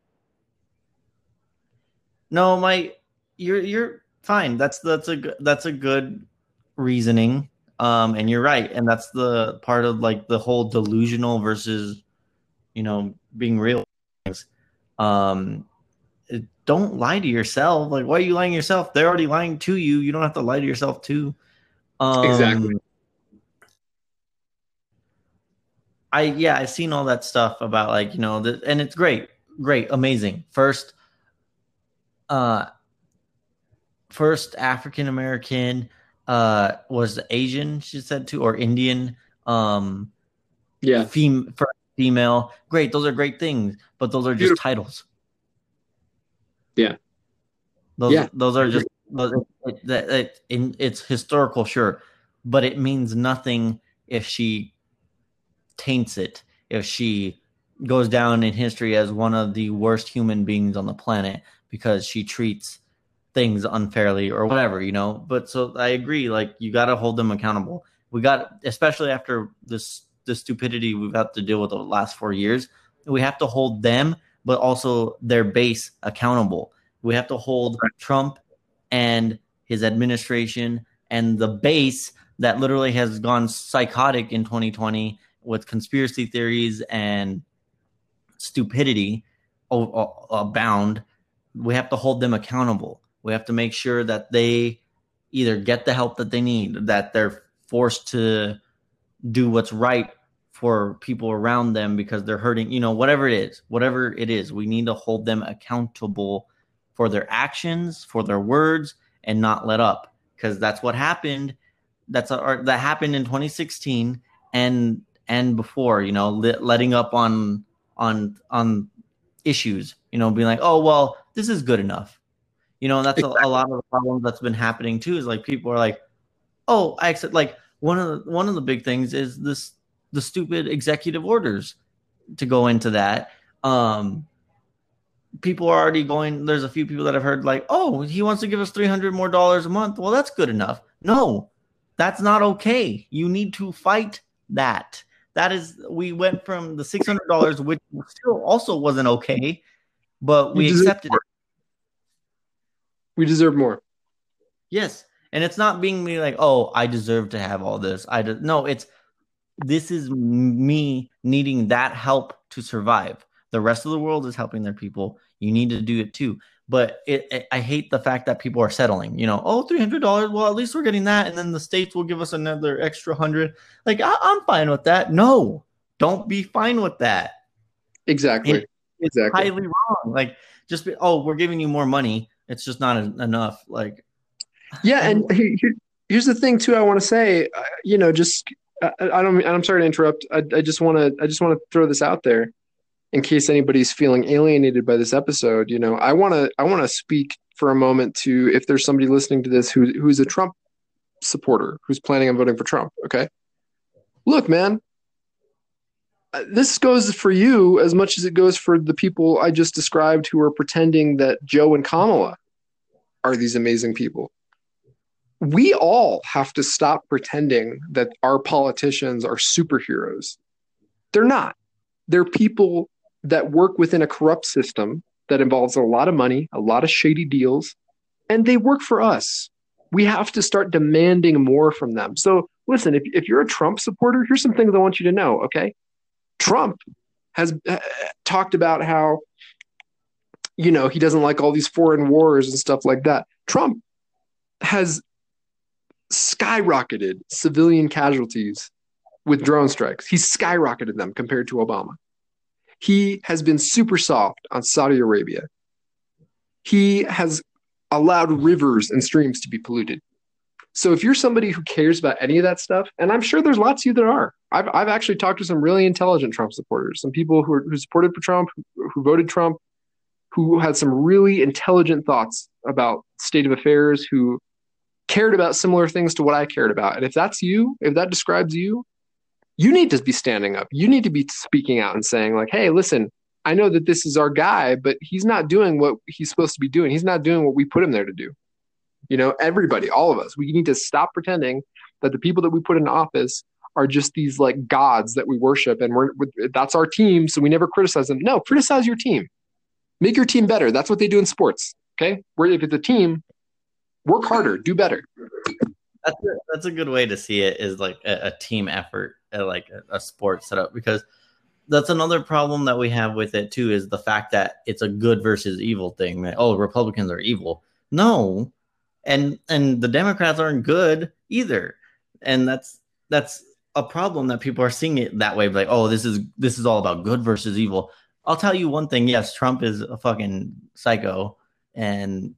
no, my you're you're fine. That's that's a that's a good reasoning. Um, and you're right, and that's the part of like the whole delusional versus, you know, being real. Um, don't lie to yourself. Like, why are you lying to yourself? They're already lying to you. You don't have to lie to yourself too. Um, exactly. I yeah, I've seen all that stuff about like you know, the, and it's great, great, amazing. First, uh, first African American uh was Asian, she said too, or Indian. Um, yeah, fem- female. Great, those are great things, but those are just Beautiful. titles. Yeah, those yeah. those are just that it, it, it's historical, sure, but it means nothing if she taints it. If she goes down in history as one of the worst human beings on the planet because she treats things unfairly or whatever, you know. But so I agree, like you got to hold them accountable. We got, especially after this the stupidity we've had to deal with the last four years. We have to hold them, but also their base accountable. We have to hold Trump and his administration and the base that literally has gone psychotic in 2020 with conspiracy theories and stupidity abound. We have to hold them accountable. We have to make sure that they either get the help that they need, that they're forced to do what's right for people around them because they're hurting, you know, whatever it is, whatever it is, we need to hold them accountable for their actions, for their words, and not let up because that's what happened. That's a, that happened in 2016 and and before, you know, letting up on on on issues, you know, being like, oh well, this is good enough, you know, and that's exactly. a, a lot of the problems that's been happening too. Is like people are like, oh, I accept. Like one of the one of the big things is this the stupid executive orders to go into that. Um, people are already going. There's a few people that have heard like, oh, he wants to give us three hundred more dollars a month. Well, that's good enough. No, that's not okay. You need to fight that. That is, we went from the six hundred dollars, which still also wasn't okay, but we accepted more. it. We deserve more. Yes, and it's not being me like, oh, I deserve to have all this. I just no, it's this is me needing that help to survive. The rest of the world is helping their people. You need to do it too. But it, it, I hate the fact that people are settling. You know, oh, three hundred dollars. Well, at least we're getting that, and then the states will give us another extra hundred. Like I, am fine with that. No, don't be fine with that. Exactly. It, it's exactly. highly wrong. Like just be, oh, we're giving you more money. It's just not enough. Like yeah, and here's the thing too. I want to say, uh, you know, just I, I don't. I'm sorry to interrupt. I, I just want to. I just want to throw this out there, in case anybody's feeling alienated by this episode. You know, I want to. I want to speak for a moment to if there's somebody listening to this who who's a Trump supporter who's planning on voting for Trump. Okay, look, man. Uh, this goes for you as much as it goes for the people I just described who are pretending that Joe and Kamala are these amazing people we all have to stop pretending that our politicians are superheroes. They're not. They're people that work within a corrupt system that involves a lot of money, a lot of shady deals, and they work for us. We have to start demanding more from them. So, listen, if, if you're a Trump supporter, here's some things I want you to know, okay? Trump has uh, talked about how you know he doesn't like all these foreign wars and stuff like that. Trump has skyrocketed civilian casualties with drone strikes. He's skyrocketed them compared to Obama. He has been super soft on Saudi Arabia. He has allowed rivers and streams to be polluted. So if you're somebody who cares about any of that stuff, and I'm sure there's lots of you that are, I've, I've actually talked to some really intelligent Trump supporters, some people who, are, who supported Trump, who, who voted Trump, who had some really intelligent thoughts about state of affairs, who cared about similar things to what I cared about. And if that's you, if that describes you, you need to be standing up. You need to be speaking out and saying, like, hey, listen, I know that this is our guy, but he's not doing what he's supposed to be doing. He's not doing what we put him there to do. You know, everybody, all of us, we need to stop pretending that the people that we put in office are just these like gods that we worship and we're that's our team so we never criticize them no criticize your team make your team better that's what they do in sports okay where if it's a team work harder do better that's a, that's a good way to see it is like a, a team effort like a, a sport setup because that's another problem that we have with it too is the fact that it's a good versus evil thing that oh republicans are evil. No. And and the democrats aren't good either. And that's that's a problem that people are seeing it that way like oh this is this is all about good versus evil. I'll tell you one thing. Yes trump is a fucking psycho and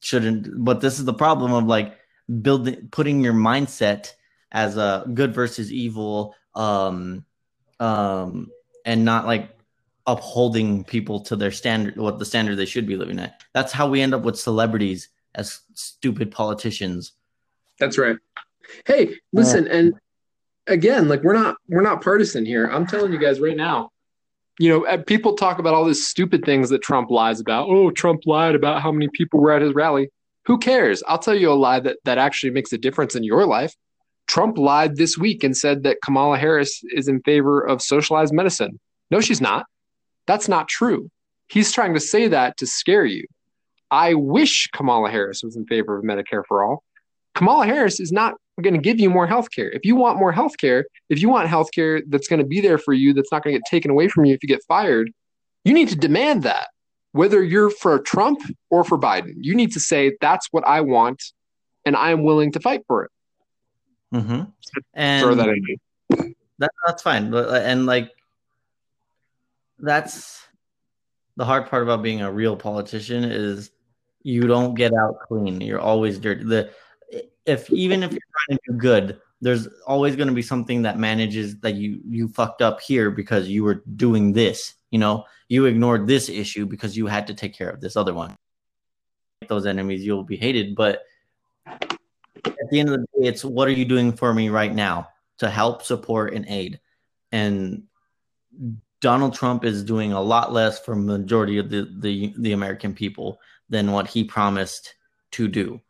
shouldn't but this is the problem of like building putting your mindset as a good versus evil um um and not like upholding people to their standard what the standard they should be living at. That's how we end up with celebrities as stupid politicians. That's right. Hey listen uh, and again like we're not we're not partisan here. I'm telling you guys right now you know people talk about all these stupid things that trump lies about. Oh trump lied about how many people were at his rally. Who cares? I'll tell you a lie that that actually makes a difference in your life Trump lied this week and said that Kamala Harris is in favor of socialized medicine. No, she's not. That's not true. He's trying to say that to scare you. I wish Kamala Harris was in favor of Medicare for all. Kamala Harris is not going to give you more health care. If you want more health care, if you want health care that's going to be there for you, that's not going to get taken away from you if you get fired, you need to demand that. Whether you're for Trump or for Biden, you need to say, that's what I want, and I am willing to fight for it. Mm-hmm. And throw that in. That, that's fine. Uh, and like, that's the hard part about being a real politician is you don't get out clean. You're always dirty. The if even if you're trying to do good, there's always going to be something that manages that you you fucked up here because you were doing this. You know, you ignored this issue because you had to take care of this other one. Those enemies, you'll be hated, but the end of the day, it's what are you doing for me right now to help, support, and aid? And Donald Trump is doing a lot less for majority of the, the, the American people than what he promised to do.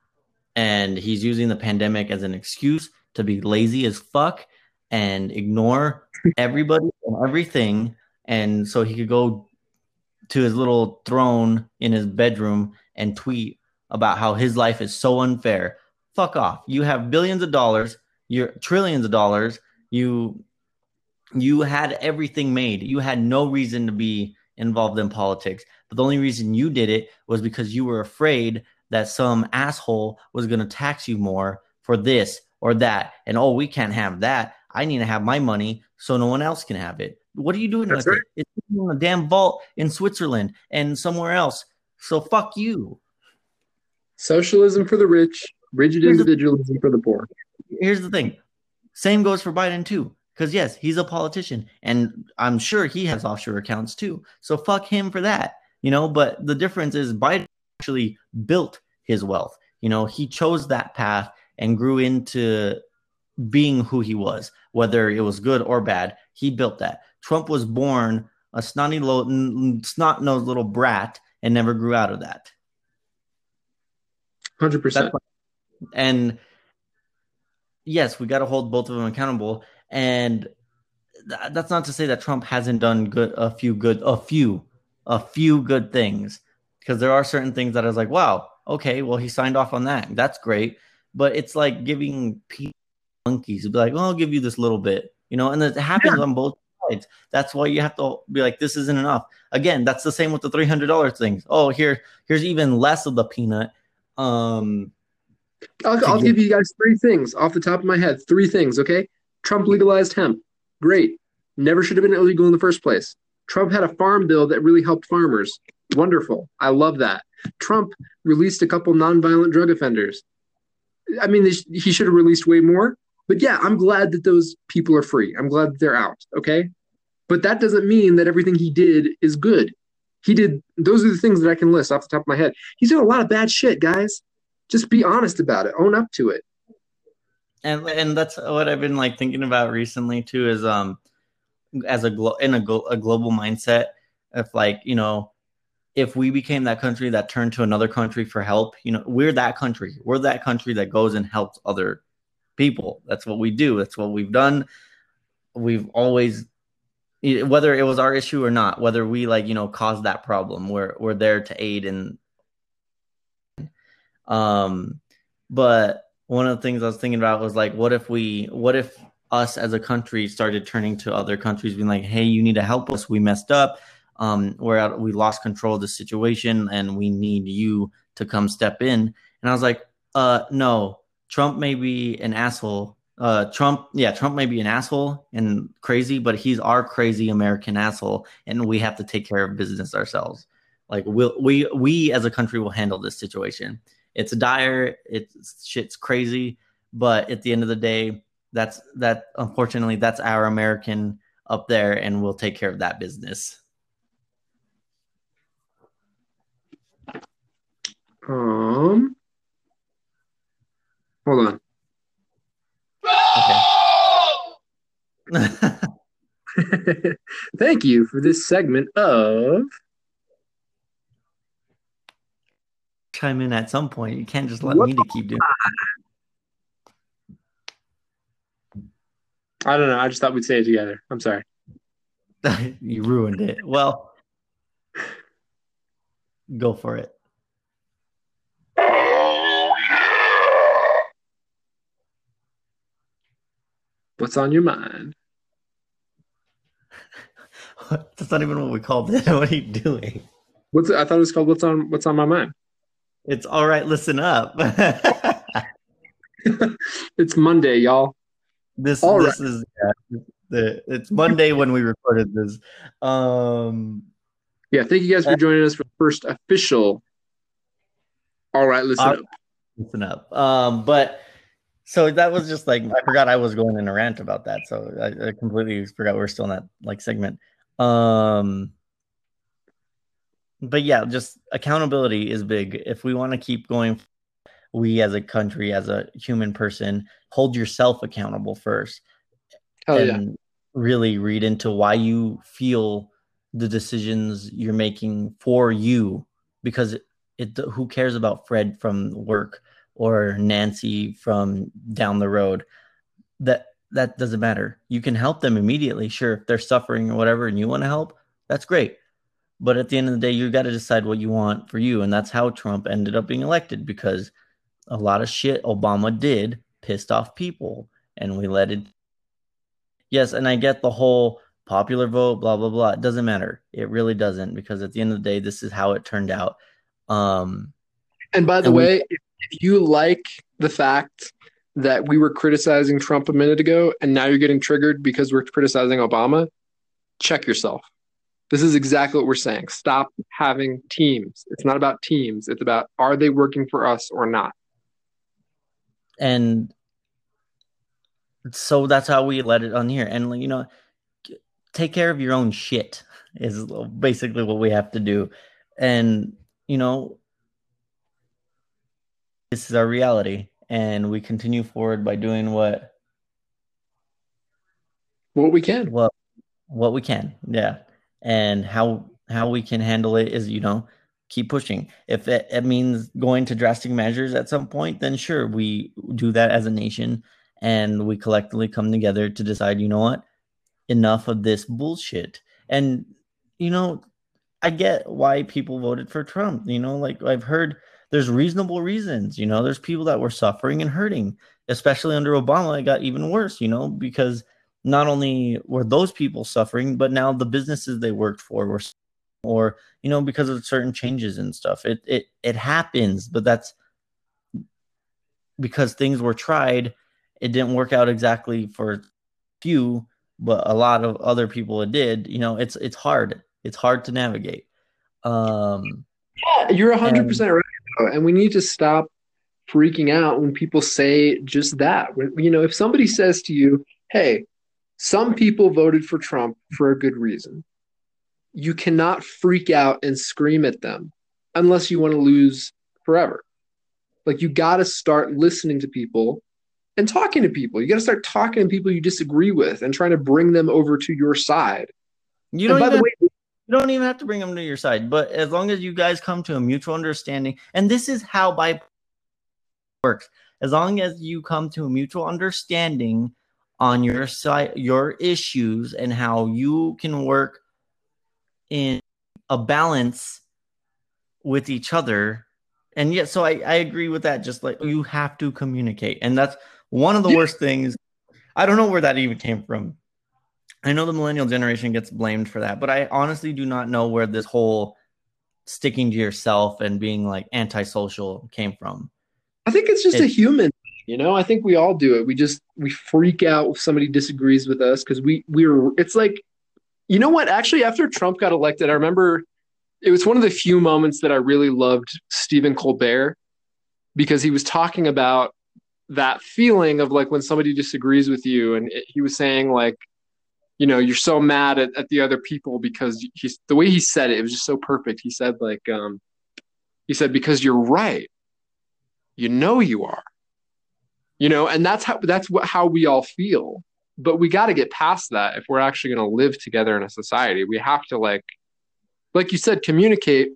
And he's using the pandemic as an excuse to be lazy as fuck and ignore everybody and everything. And so he could go to his little throne in his bedroom and tweet about how his life is so unfair fuck off. You have billions of dollars, you're trillions of dollars. You you had everything made. You had no reason to be involved in politics. But the only reason you did it was because you were afraid that some asshole was going to tax you more for this or that. And oh, we can't have that. I need to have my money so no one else can have it. What are you doing That's right. it? It's in a damn vault in Switzerland and somewhere else. So fuck you. Socialism for the rich, rigid here's individualism the, for the poor. Here's the thing. Same goes for Biden too. Because yes, he's a politician, and I'm sure he has offshore accounts too. So fuck him for that, you know. But the difference is Biden actually built his wealth. You know, he chose that path and grew into being who he was, whether it was good or bad. He built that. Trump was born a snotty, snot nosed little brat and never grew out of that. Hundred percent and yes, we got to hold both of them accountable. And th- that's not to say that Trump hasn't done good a few good a few a few good things because there are certain things that I was like, wow, okay, well he signed off on that. That's great. But it's like giving monkeys. Be like, well, I'll give you this little bit, you know, and it happens yeah. on both sides. That's why you have to be like, this isn't enough. Again, that's the same with the three hundred dollars things. Oh, here, here's even less of the peanut. Um, I'll, I'll give you guys three things off the top of my head. Three things, okay? Trump legalized hemp. Great. Never should have been illegal in the first place. Trump had a farm bill that really helped farmers. Wonderful. I love that. Trump released a couple nonviolent drug offenders. I mean, he should have released way more. But yeah, I'm glad that those people are free. I'm glad that they're out. Okay. But that doesn't mean that everything he did is good. He did, those are the things that I can list off the top of my head. He's doing a lot of bad shit, guys. Just be honest about it, own up to it. And, and that's what I've been like thinking about recently too is um as a glo- in a, a global mindset if like you know if we became that country that turned to another country for help, you know, we're that country. We're that country that goes and helps other people. That's what we do. That's what we've done. We've always whether it was our issue or not, whether we like, you know, caused that problem, we're we're there to aid and um but one of the things I was thinking about was like what if we what if us as a country started turning to other countries being like, "Hey, you need to help us. We messed up um, we're out, we lost control of the situation and we need you to come step in. And I was like, uh, no, Trump may be an asshole. Uh, Trump, yeah, Trump may be an asshole and crazy, but he's our crazy American asshole, and we have to take care of business ourselves. Like we'll, we we as a country will handle this situation. It's dire, it's shit's crazy, but at the end of the day, that's that. Unfortunately, that's our American up there, and we'll take care of that business. Um, hold on. Okay. (laughs) (laughs) Thank you for this segment of. Chime in at some point. You can't just let what? me to keep doing. I don't know. I just thought we'd say it together. I'm sorry. (laughs) you ruined it. Well, go for it. What's on your mind? (laughs) That's not even what we called it. (laughs) What are you doing? What's? I thought it was called "What's on What's on My Mind." It's all right. Listen up. (laughs) it's Monday, y'all. This all this right. is yeah, the it's Monday when we recorded this. Um, yeah, thank you guys for joining us for the first official. All right, listen up. Listen up. Um, but so that was just like I forgot I was going in a rant about that. So I, I completely forgot we are still in that like segment. Um but yeah, just accountability is big. If we want to keep going, we as a country, as a human person, hold yourself accountable first. Hell and yeah. really read into why you feel the decisions you're making for you because it, it who cares about Fred from work or Nancy from down the road. That that doesn't matter. You can help them immediately. Sure, if they're suffering or whatever and you want to help, that's great. But at the end of the day, you got to decide what you want for you. And that's how Trump ended up being elected because a lot of shit Obama did pissed off people and we let it. Yes, and I get the whole popular vote, blah, blah, blah. It doesn't matter. It really doesn't because at the end of the day, this is how it turned out. Um, and by the and way, we, if you like the fact that we were criticizing Trump a minute ago and now you're getting triggered because we're criticizing Obama, check yourself. This is exactly what we're saying. Stop having teams. It's not about teams. It's about are they working for us or not? And so that's how we let it on here. And you know, take care of your own shit is basically what we have to do. And you know, this is our reality and we continue forward by doing what what we can well what we can yeah and how how we can handle it is you know keep pushing if it, it means going to drastic measures at some point then sure we do that as a nation and we collectively come together to decide you know what enough of this bullshit and you know i get why people voted for trump you know like i've heard there's reasonable reasons. You know, there's people that were suffering and hurting, especially under Obama. It got even worse, you know, because not only were those people suffering, but now the businesses they worked for were, or you know, because of certain changes and stuff. It it it happens, but that's because things were tried. It didn't work out exactly for few, but a lot of other people it did. You know, it's it's hard. It's hard to navigate. Um, yeah, you're hundred percent right, and we need to stop freaking out when people say just that. When, you know, if somebody says to you, "Hey, some people voted for Trump for a good reason," you cannot freak out and scream at them unless you want to lose forever. Like you got to start listening to people and talking to people. You got to start talking to people you disagree with and trying to bring them over to your side. You don't. by even, the way, you don't even have to bring them to your side, but as long as you guys come to a mutual understanding, and this is how by works. As long as you come to a mutual understanding on your side, your issues, and how you can work in a balance with each other. And yet, so I, I agree with that. Just like you have to communicate. And that's one of the yeah. worst things. I don't know where that even came from. I know the millennial generation gets blamed for that, but I honestly do not know where this whole sticking to yourself and being like antisocial came from. I think it's just a human, you know. I think we all do it. We just we freak out if somebody disagrees with us because we we're. It's like, you know what? Actually, after Trump got elected, I remember it was one of the few moments that I really loved Stephen Colbert because he was talking about that feeling of like when somebody disagrees with you, and it, he was saying like, you know, you're so mad at, at the other people because he's the way he said it. It was just so perfect. He said like, um, he said because you're right you know you are you know and that's how that's what how we all feel but we got to get past that if we're actually going to live together in a society we have to like like you said communicate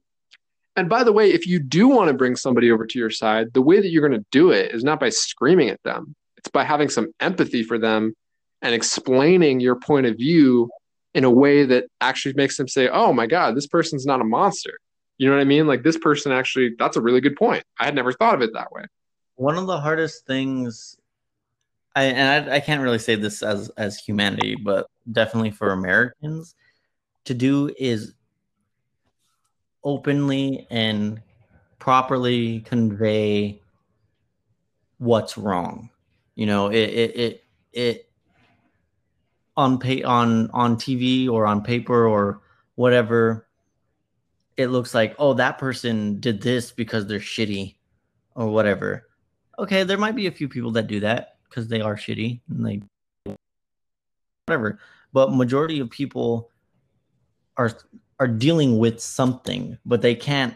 and by the way if you do want to bring somebody over to your side the way that you're going to do it is not by screaming at them it's by having some empathy for them and explaining your point of view in a way that actually makes them say oh my god this person's not a monster you know what I mean? Like this person actually, that's a really good point. I had never thought of it that way. One of the hardest things, I, and I, I can't really say this as as humanity, but definitely for Americans to do is openly and properly convey what's wrong. You know, it it it, it on pay on on TV or on paper or whatever it looks like, oh, that person did this because they're shitty or whatever. Okay, there might be a few people that do that because they are shitty and they whatever. But majority of people are are dealing with something, but they can't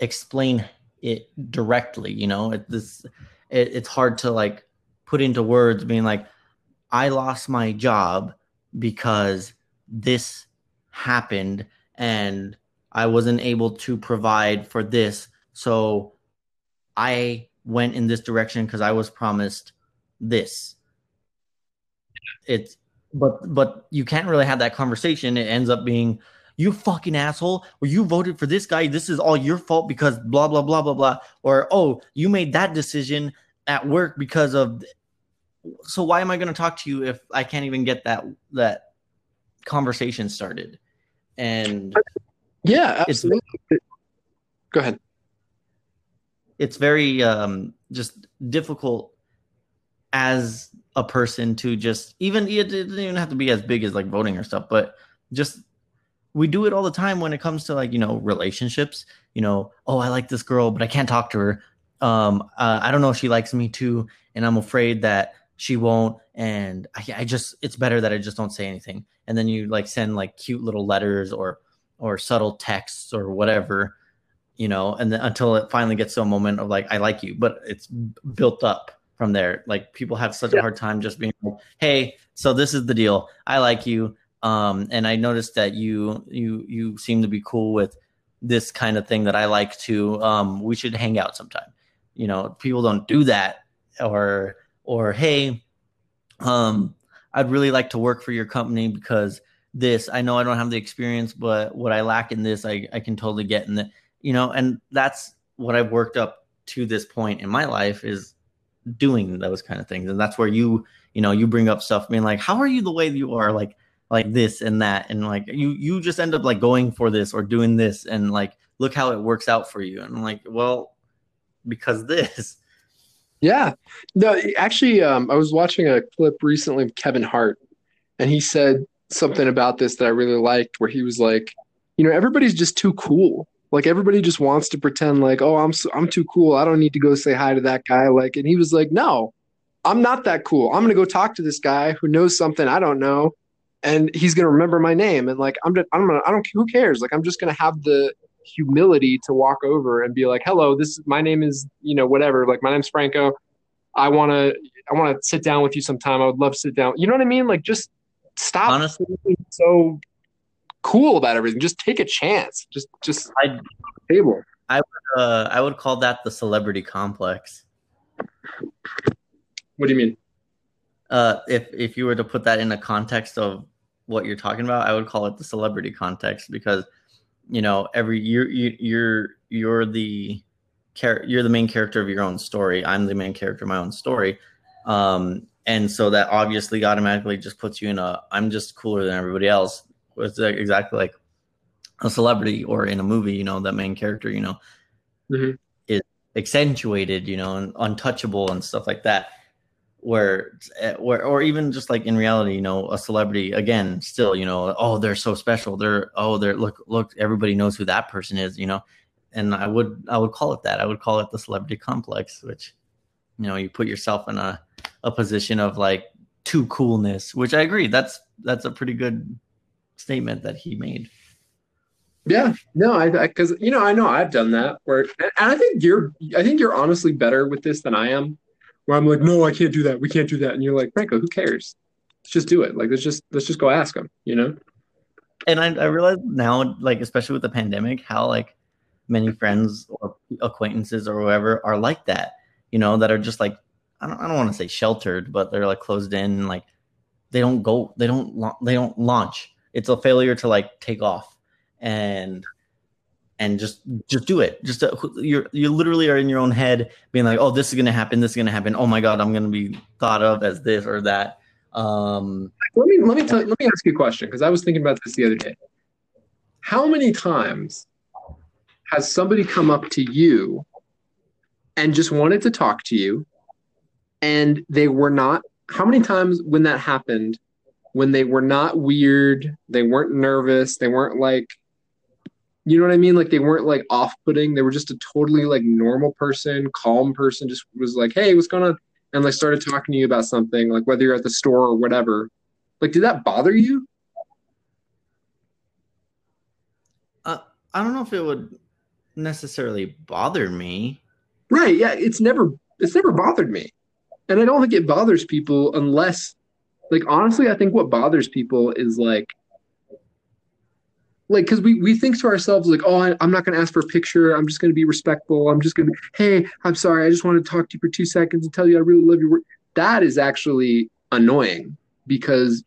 explain it directly. You know, it, this it, it's hard to like put into words, being like, I lost my job because this happened and I wasn't able to provide for this. So I went in this direction because I was promised this. It's but but you can't really have that conversation. It ends up being you fucking asshole, or you voted for this guy. This is all your fault because blah blah blah blah blah. Or oh, you made that decision at work because of. So why am I going to talk to you if I can't even get that that conversation started? and yeah, absolutely. Go ahead. It's very um, just difficult as a person to just even it doesn't even have to be as big as like voting or stuff, but just we do it all the time when it comes to like you know relationships. You know, oh, I like this girl, but I can't talk to her. Um, uh, I don't know if she likes me too, and I'm afraid that she won't and I, I, just it's better that i just don't say anything and then you like send like cute little letters or or subtle texts or whatever you know and then until it finally gets to a moment of like i like you but it's built up from there. Like people have such yeah. a hard time just being like hey so this is the deal. I like you. Um and i noticed that you you you seem to be cool with this kind of thing that i like to um we should hang out sometime. You know people don't do that or or hey, um, I'd really like to work for your company because this, I know I don't have the experience, but what I lack in this, I, I can totally get in the, you know, and that's what I've worked up to this point in my life is doing those kind of things. And that's where you you know you bring up stuff being like how are you the way you are? Like like this and that. And like you you just end up like going for this or doing this and like look how it works out for you. And I'm like well because this. Yeah. No actually um i was watching a clip recently of kevin hart and he said something about this that i really liked where he was like you know everybody's just too cool like everybody just wants to pretend like oh i'm so, i'm too cool. I don't need to go say hi to that guy. Like and he was like no i'm not that cool. I'm going to go talk to this guy who knows something i don't know and he's going to remember my name. And like i'm just, i'm gonna i don't who cares? Like i'm just going to have the humility to walk over and be like hello this my name is you know whatever. Like my name's franco. I want to i want to sit down with you sometime. I would love to sit down. You know what i mean? Like just stop honestly so cool about everything just take a chance just just I table uh, I would call that the celebrity complex. what do you mean Uh, if if you were to put that in the context of what you're talking about, I would call it the celebrity context because you know every you're you, you're you're the char- you're the main character of your own story. I'm the main character of my own story, um, and so that obviously automatically just puts you in a I'm just cooler than everybody else. It's exactly like a celebrity or in a movie. You know that main character. You know Mhm. is accentuated. You know and untouchable and stuff like that where, eh, where or even just like in reality you know a celebrity again still you know oh they're so special they're oh they're look look everybody knows who that person is you know and i would i would call it that i would call it the celebrity complex which you know you put yourself in a a position of like too coolness which i agree that's that's a pretty good statement that he made Yeah, no, I because you know I know I've done that where, and I think you're I think you're honestly better with this than I am. Where I'm like, no, I can't do that. We can't do that, and you're like, Franco, who cares? Let's just do it. Like, let's just let's just go ask him. You know? and I, I realize now like especially with the pandemic how like many friends or acquaintances or whoever are like that you know that are just like i don't, I don't want to say sheltered but they're like closed in and like they don't go they don't they don't launch it's a failure to like take off and and just just do it just uh, you're you literally are in your own head being like oh this is gonna happen this is gonna happen oh my god i'm gonna be thought of as this or that um Let me let me tell, let me ask you a question because I was thinking about this the other day. How many times has somebody come up to you and just wanted to talk to you, and they were not? How many times when that happened, when they were not weird, they weren't nervous, they weren't like, you know what I mean? Like they weren't like off-putting. They were just a totally like normal person, calm person. Just was like, hey, what's going on? And like started talking to you about something, like whether you're at the store or whatever. Like, did that bother you? uh, i don't know if it would necessarily bother me Right. Yeah. It's never it's never bothered me. And I don't think it bothers people unless like honestly, I think what bothers people is like like because we we think to ourselves like oh I, i'm not going to ask for a picture. I'm just going to be respectful. I'm just going to hey i'm sorry. I just want to talk to you for two seconds and tell you i really love your work. That is actually annoying because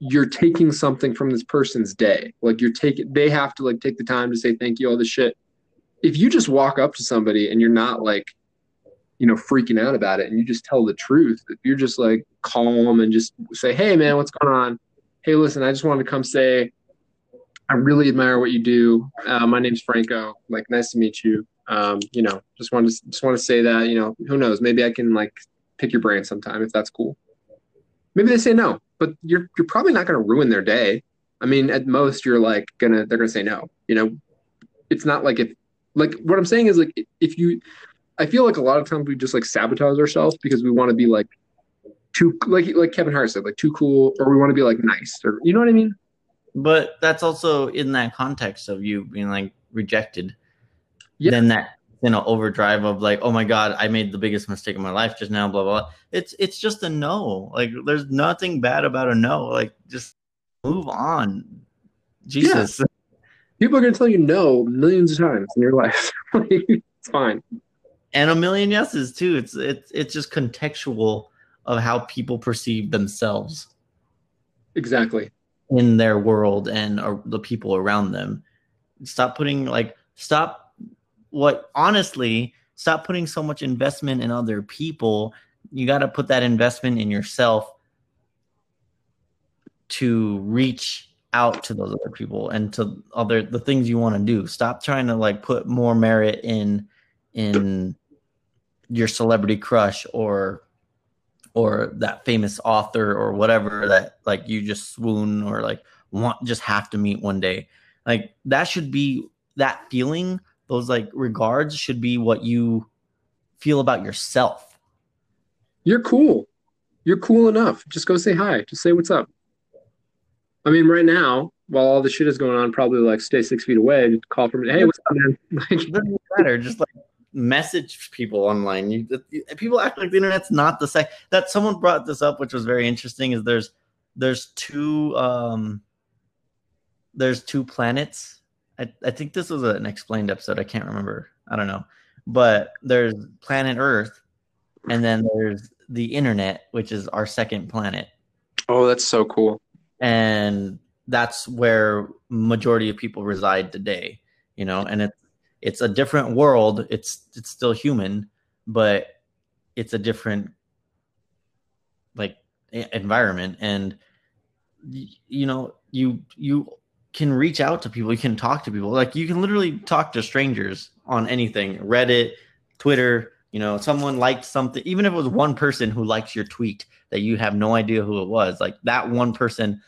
you're taking something from this person's day. Like you're taking they have to like take the time to say thank you all this shit. If you just walk up to somebody and you're not like you know freaking out about it and you just tell the truth if you're just like calm and just say hey man what's going on hey listen i just wanted to come say I really admire what you do. Uh, my name's Franco. Like, nice to meet you. Um, you know, just wanted to just want to say that. You know, who knows? Maybe I can like pick your brain sometime if that's cool. Maybe they say no, but you're you're probably not going to ruin their day. I mean, at most, you're like gonna they're gonna say no. You know, it's not like if like what I'm saying is like if you, I feel like a lot of times we just like sabotage ourselves because we want to be like too like like Kevin Hart said like too cool or we want to be like nice or you know what I mean. but that's also in that context of you being like rejected Yeah. then that you know overdrive of like oh my god i made the biggest mistake of my life just now blah blah, blah. it's it's just a no like there's nothing bad about a no like just move on jesus people are going to tell you no millions of times in your life. (laughs) It's fine. And a million yeses too it's it's it's just contextual of how people perceive themselves Exactly. in their world and or the people around them. Stop putting like stop what honestly stop putting so much investment in other people you got to put that investment in yourself to reach out to those other people and to other the things you want to do. Stop trying to like put more merit in in your celebrity crush or or that famous author or whatever that like you just swoon or like want just have to meet one day. Like that should be that feeling, those like regards should be what you feel about yourself. You're cool. You're cool enough. Just go say hi. Just say what's up. I mean, right now, while all the shit is going on, probably like stay six feet away. Call from hey, what's up, man? (laughs) Like, doesn't matter. Just like message people online. You, people act like the internet's not the same. That someone brought this up, which was very interesting. Is there's there's two um there's two planets. I, I think this was an explained episode. I can't remember. I don't know. But there's planet Earth, and then there's the internet, which is our second planet. Oh, that's so cool and that's where majority of people reside today you know and it's it's a different world it's it's still human but it's a different like environment. And you know you you can reach out to people you can talk to people. Like you can literally talk to strangers on anything reddit twitter you know someone liked something even if it was one person who likes your tweet that you have no idea who it was like that one person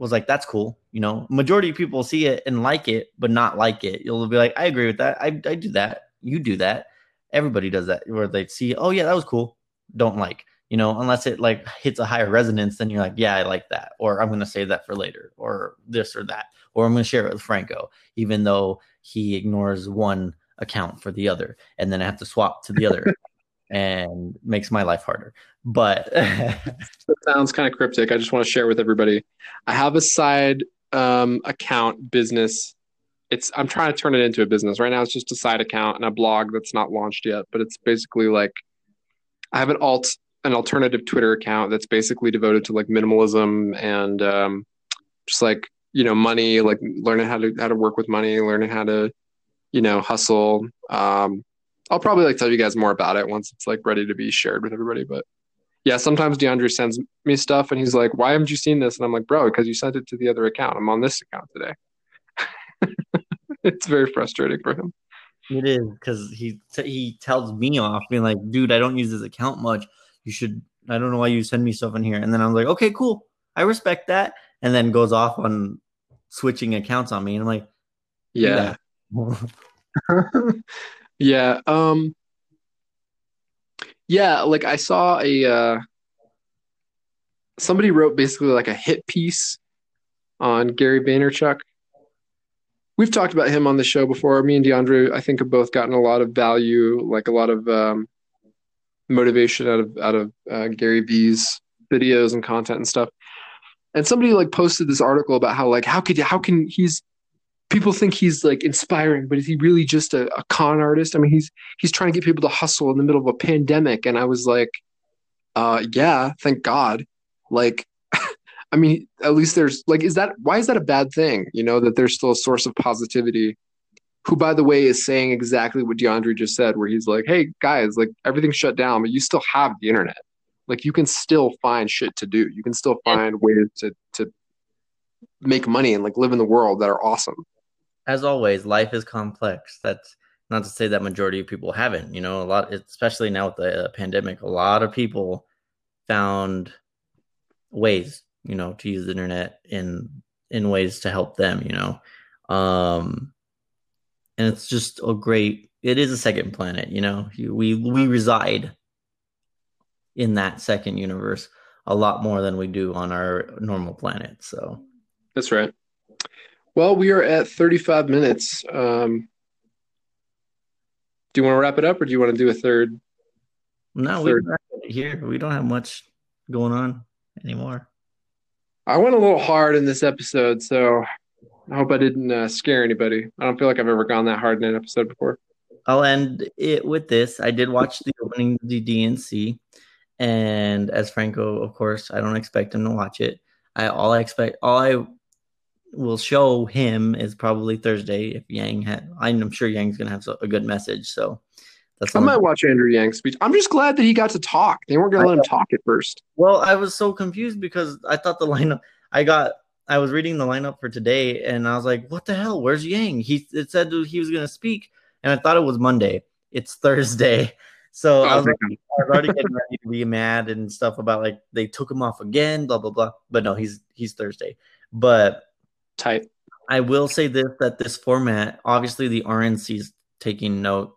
was like that's cool you know? Majority of people see it and like it but not like it. You'll be like i agree with that. I, I do that. You do that. Everybody does that where they see oh yeah that was cool. Don't like you know unless it like hits a higher resonance then you're like yeah i like that or i'm going to save that for later or this or that or i'm going to share it with franco even though he ignores one account for the other and then i have to swap to the other (laughs) and makes my life harder. But (laughs) it sounds kind of cryptic. I just want to share with everybody. I have a side um, account business. It's I'm trying to turn it into a business. Right now it's just a side account and a blog that's not launched yet, but it's basically like I have an alt an alternative Twitter account that's basically devoted to like minimalism and um, just like you know money, like learning how to how to work with money, learning how to you know hustle. Um, I'll probably like tell you guys more about it once it's like ready to be shared with everybody. But yeah, sometimes DeAndre sends me stuff and he's like, "Why haven't you seen this?" And I'm like, "Bro, because you sent it to the other account. I'm on this account today." (laughs) it's very frustrating for him. It is because he t- he tells me off, being like, "Dude, I don't use this account much. You should. I don't know why you send me stuff in here." And then I'm like, "Okay, cool. I respect that." And then goes off on switching accounts on me, and I'm like, "Yeah." (laughs) Yeah. Um Yeah, like I saw a uh somebody wrote basically like a hit piece on Gary Vaynerchuk. We've talked about him on the show before. Me and DeAndre, I think, have both gotten a lot of value, like a lot of um, motivation out of out of uh, Gary V's videos and content and stuff. And somebody like posted this article about how like how could how can he's people think he's like inspiring, but is he really just a, a, con artist? I mean, he's he's trying to get people to hustle in the middle of a pandemic, and I was like, uh, yeah, thank God. Like, (laughs) I mean, at least there's like, is that why is that a bad thing? You know, that there's still a source of positivity. Who, by the way, is saying exactly what DeAndre just said, where he's like, "Hey guys, like everything's shut down, but you still have the internet. Like you can still find shit to do. You can still find ways to to make money and like live in the world that are awesome." As always, life is complex. That's not to say that majority of people haven't. You know, a lot, especially now with the uh, pandemic, a lot of people found ways, you know, to use the internet in in ways to help them. You know, um, and it's just a great. It is a second planet. You know, we we reside in that second universe a lot more than we do on our normal planet. So that's right. Well, we are at 35 minutes. Um, do you want to wrap it up or do you want to do a third? No, third? we here. We don't have much going on anymore. I went a little hard in this episode, so I hope I didn't uh, scare anybody. I don't feel like I've ever gone that hard in an episode before. I'll end it with this. I did watch the opening of the DNC, and as Franco, of course, I don't expect him to watch it. I all I expect, all I will show him is probably Thursday if Yang had. I'm sure Yang's gonna have a good message. So That's I might watch Andrew Yang's speech. I'm just glad that he got to talk. They weren't going to let him talk at first. Well, I was so confused because I thought the lineup. I got. I was reading the lineup for today, and I was like, "What the hell? Where's Yang?" He it said he was to speak, and I thought it was Monday. It's Thursday, (laughs) so oh, I Oh, was, thank I was already getting (laughs) ready to be mad and stuff about like they took him off again, blah blah blah. But no, he's he's Thursday. But I will say this that this format, obviously the RNC's taking note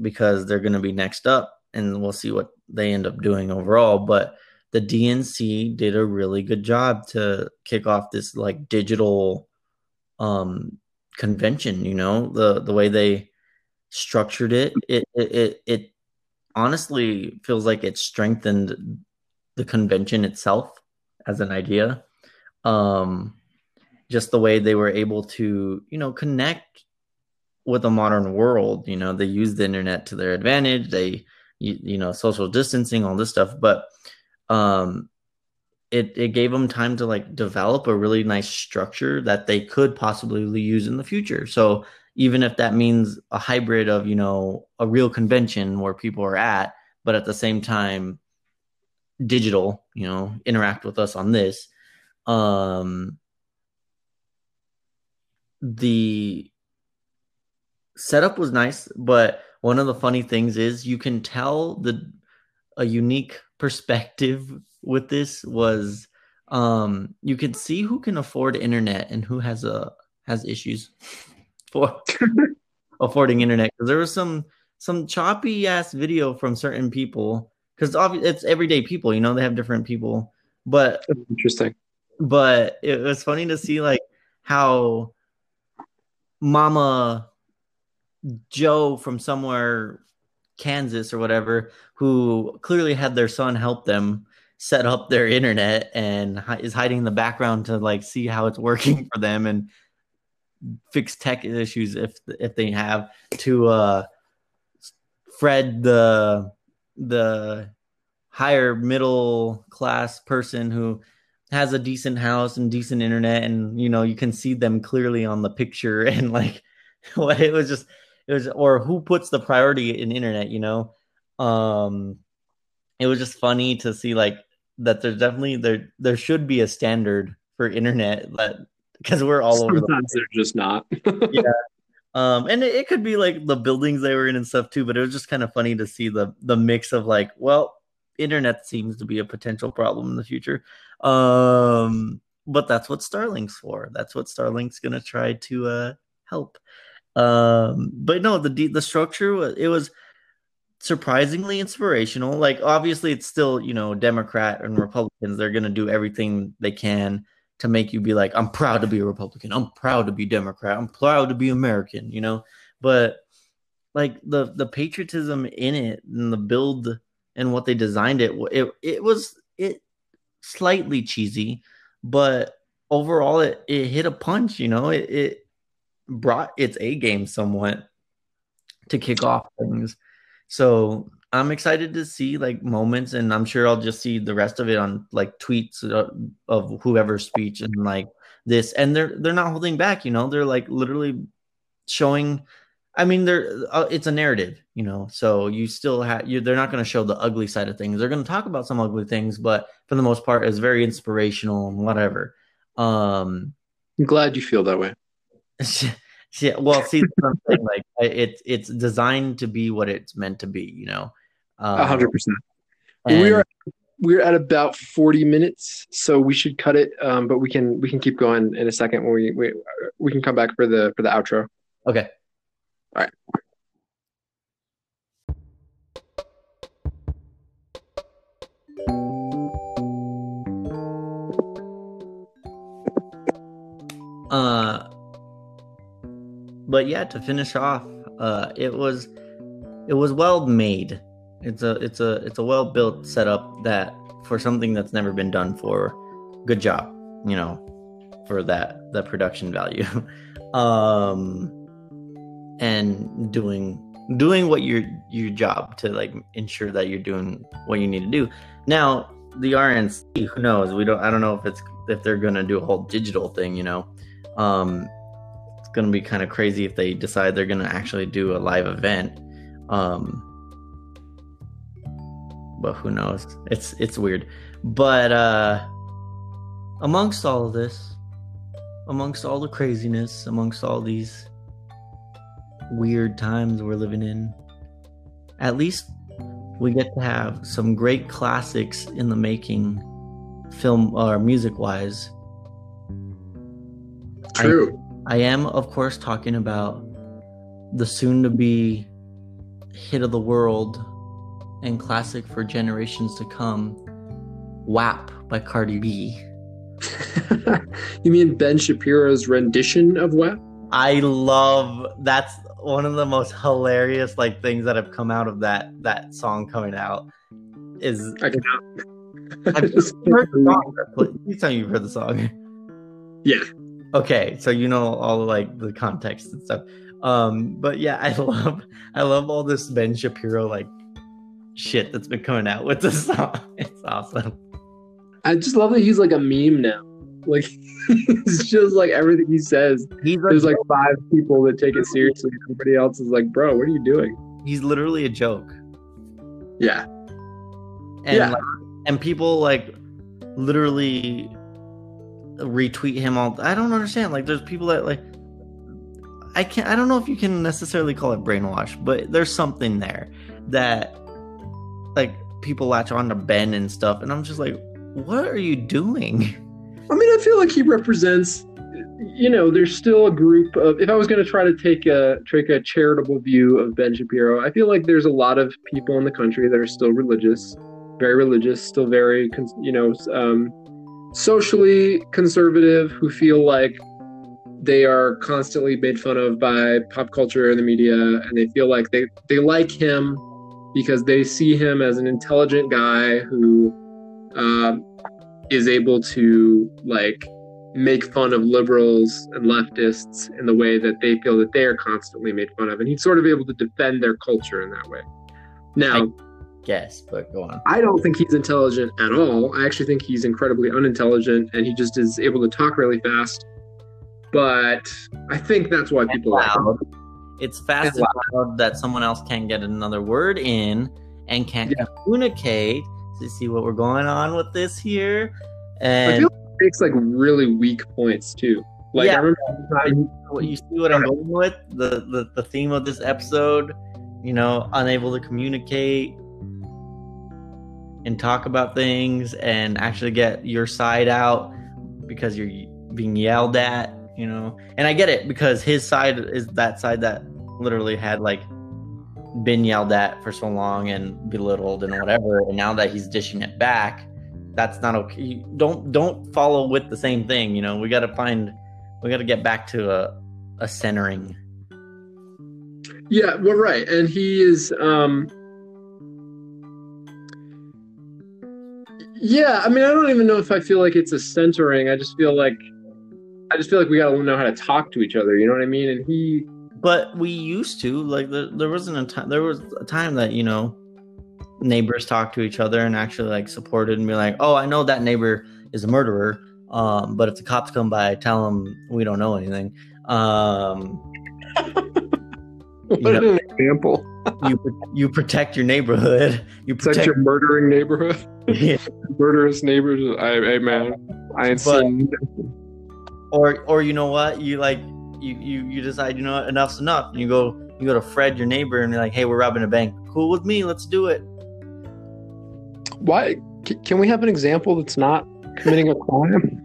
because they're going to be next up and we'll see what they end up doing overall, but the DNC did a really good job to kick off this like digital um convention, you know, the the way they structured it, it it it, it honestly feels like it strengthened the convention itself as an idea. Um just the way they were able to, you know, connect with the modern world. You know, they use the internet to their advantage. They, you, you know, social distancing, all this stuff. But um, it it gave them time to like develop a really nice structure that they could possibly use in the future. So even if that means a hybrid of, you know, a real convention where people are at, but at the same time, digital, you know, interact with us on this. Um, the setup was nice, but one of the funny things is you can tell the a unique perspective with this was um you can see who can afford internet and who has a has issues (laughs) for (laughs) affording internet because there was some some choppy ass video from certain people because it's everyday people you know they have different people but That's interesting. but it was funny to see like how mama joe from somewhere kansas or whatever who clearly had their son help them set up their internet and is hiding in the background to like see how it's working (laughs) for them and fix tech issues if if they have to uh fred the the higher middle class person who has a decent house and decent internet and you know you can see them clearly on the picture (laughs) and like what it was just it was or who puts the priority in internet you know? Um it was just funny to see like that there's definitely there there should be a standard for internet that because (laughs) we're all over the Sometimes they're just not. (laughs) um and it, it could be like the buildings they were in and stuff too but it was just kind of funny to see the the mix of like well internet seems to be a potential problem in the future um but that's what starlink's for. That's what starlink's gonna try to uh help. Um but no the the structure it was surprisingly inspirational. Like obviously it's still you know democrat and republicans. They're gonna do everything they can to make you be like i'm proud to be a republican. I'm proud to be democrat. I'm proud to be american you know? But like the the patriotism in it and the build and what they designed it it, it was it slightly cheesy but overall it, it hit a punch you know? It, it brought its a game somewhat to kick off things. So i'm excited to see like moments and i'm sure i'll just see the rest of it on like tweets of, of whoever's speech and like this. And they're they're not holding back you know? They're like literally showing I mean, they're uh, it's a narrative, you know. So you still have you. They're not going to show the ugly side of things. They're going to talk about some ugly things, but for the most part, it's very inspirational and whatever. Um, I'm glad you feel that way. (laughs) yeah. Well, see, like it's it's designed to be what it's meant to be, you know. A hundred percent. We are we're at about 40 minutes, so we should cut it. Um, but we can we can keep going in a second when we we, we can come back for the for the outro. okay. All right. Uh, but yeah, to finish off, uh, it was it was well made. It's a it's a it's a well built setup that for something that's never been done for. Good job, you know, for that that production value. (laughs) um, and doing doing what your your job to like ensure that you're doing what you need to do. Now the RNC, who knows? We don't. I don't know if it's if they're gonna do a whole digital thing. You know, um, it's gonna be kind of crazy if they decide they're gonna actually do a live event. Um, but who knows? It's it's weird. But uh amongst all of this, amongst all the craziness, amongst all these weird times we're living in, at least we get to have some great classics in the making, film or music wise. True. I am, of course, talking about the soon to be hit of the world and classic for generations to come WAP by Cardi B. (laughs) you mean Ben Shapiro's rendition of WAP? I love that's one of the most hilarious like things that have come out of that that song coming out is I can have you (laughs) heard the song? Please tell me you've heard the song. Yeah. Okay, so you know all like the context and stuff. Um, but yeah, (laughs) I love I love all this Ben Shapiro like shit that's been coming out with the (laughs) song. It's awesome. I just love that he's like a meme now. Like (laughs) it's just like everything he says. He's a There's like five people that take it seriously. Everybody else is like, bro, what are you doing? he's literally a joke. Yeah. And Yeah. like, and people like literally retweet him all I don't understand. Like there's people that like I can't I don't know if you can necessarily call it brainwash, but there's something there that like people latch on to Ben and stuff and I'm just like what are you doing? (laughs) I mean, I feel like he represents. You know, there's still a group of. If I was going to try to take a take a charitable view of Ben Shapiro, I feel like there's a lot of people in the country that are still religious, very religious, still very, you know, um, socially conservative, who feel like they are constantly made fun of by pop culture and the media, and they feel like they they like him because they see him as an intelligent guy who um, is able to like make fun of liberals and leftists in the way that they feel that they are constantly made fun of and he's sort of able to defend their culture in that way now Guess, but go on. I don't think he's intelligent at all. I actually think he's incredibly unintelligent and he just is able to talk really fast. But I think that's why people like him. loud. It's fast and loud that someone else can't get another word in and can't Yeah. communicate to see what we're going on with this here. I And feel like he makes like really weak points too. Like Yeah. I remember what you see what I'm going with the, the the theme of this episode, you know, unable to communicate and talk about things and actually get your side out because you're being yelled at, you know. And I get it because his side is that side that literally had like been yelled at for so long and belittled and whatever and now that he's dishing it back that's not okay don't don't follow with the same thing you know we got to find we got to get back to a a centering Yeah, well, right, and he is. um Yeah, I mean, I don't even know if I feel like it's a centering. I just feel like, I just feel like we got to know how to talk to each other. You know what I mean? And he, but we used to like there, there wasn't a time there was a time that you know neighbors talked to each other and actually like supported and be like oh i know that neighbor is a murderer um but if the cops come by tell them we don't know anything um (laughs) what Yeah. an example! you you protect your neighborhood (laughs) you protect your murdering neighborhood, (laughs) murderous neighbors. I, I man, I ain't But- seen. or or you know what you like you you you decide you know what enough's enough and you go you go to fred your neighbor and you're like hey we're robbing a bank cool with me let's do it Why? Can we have an example that's not committing a crime?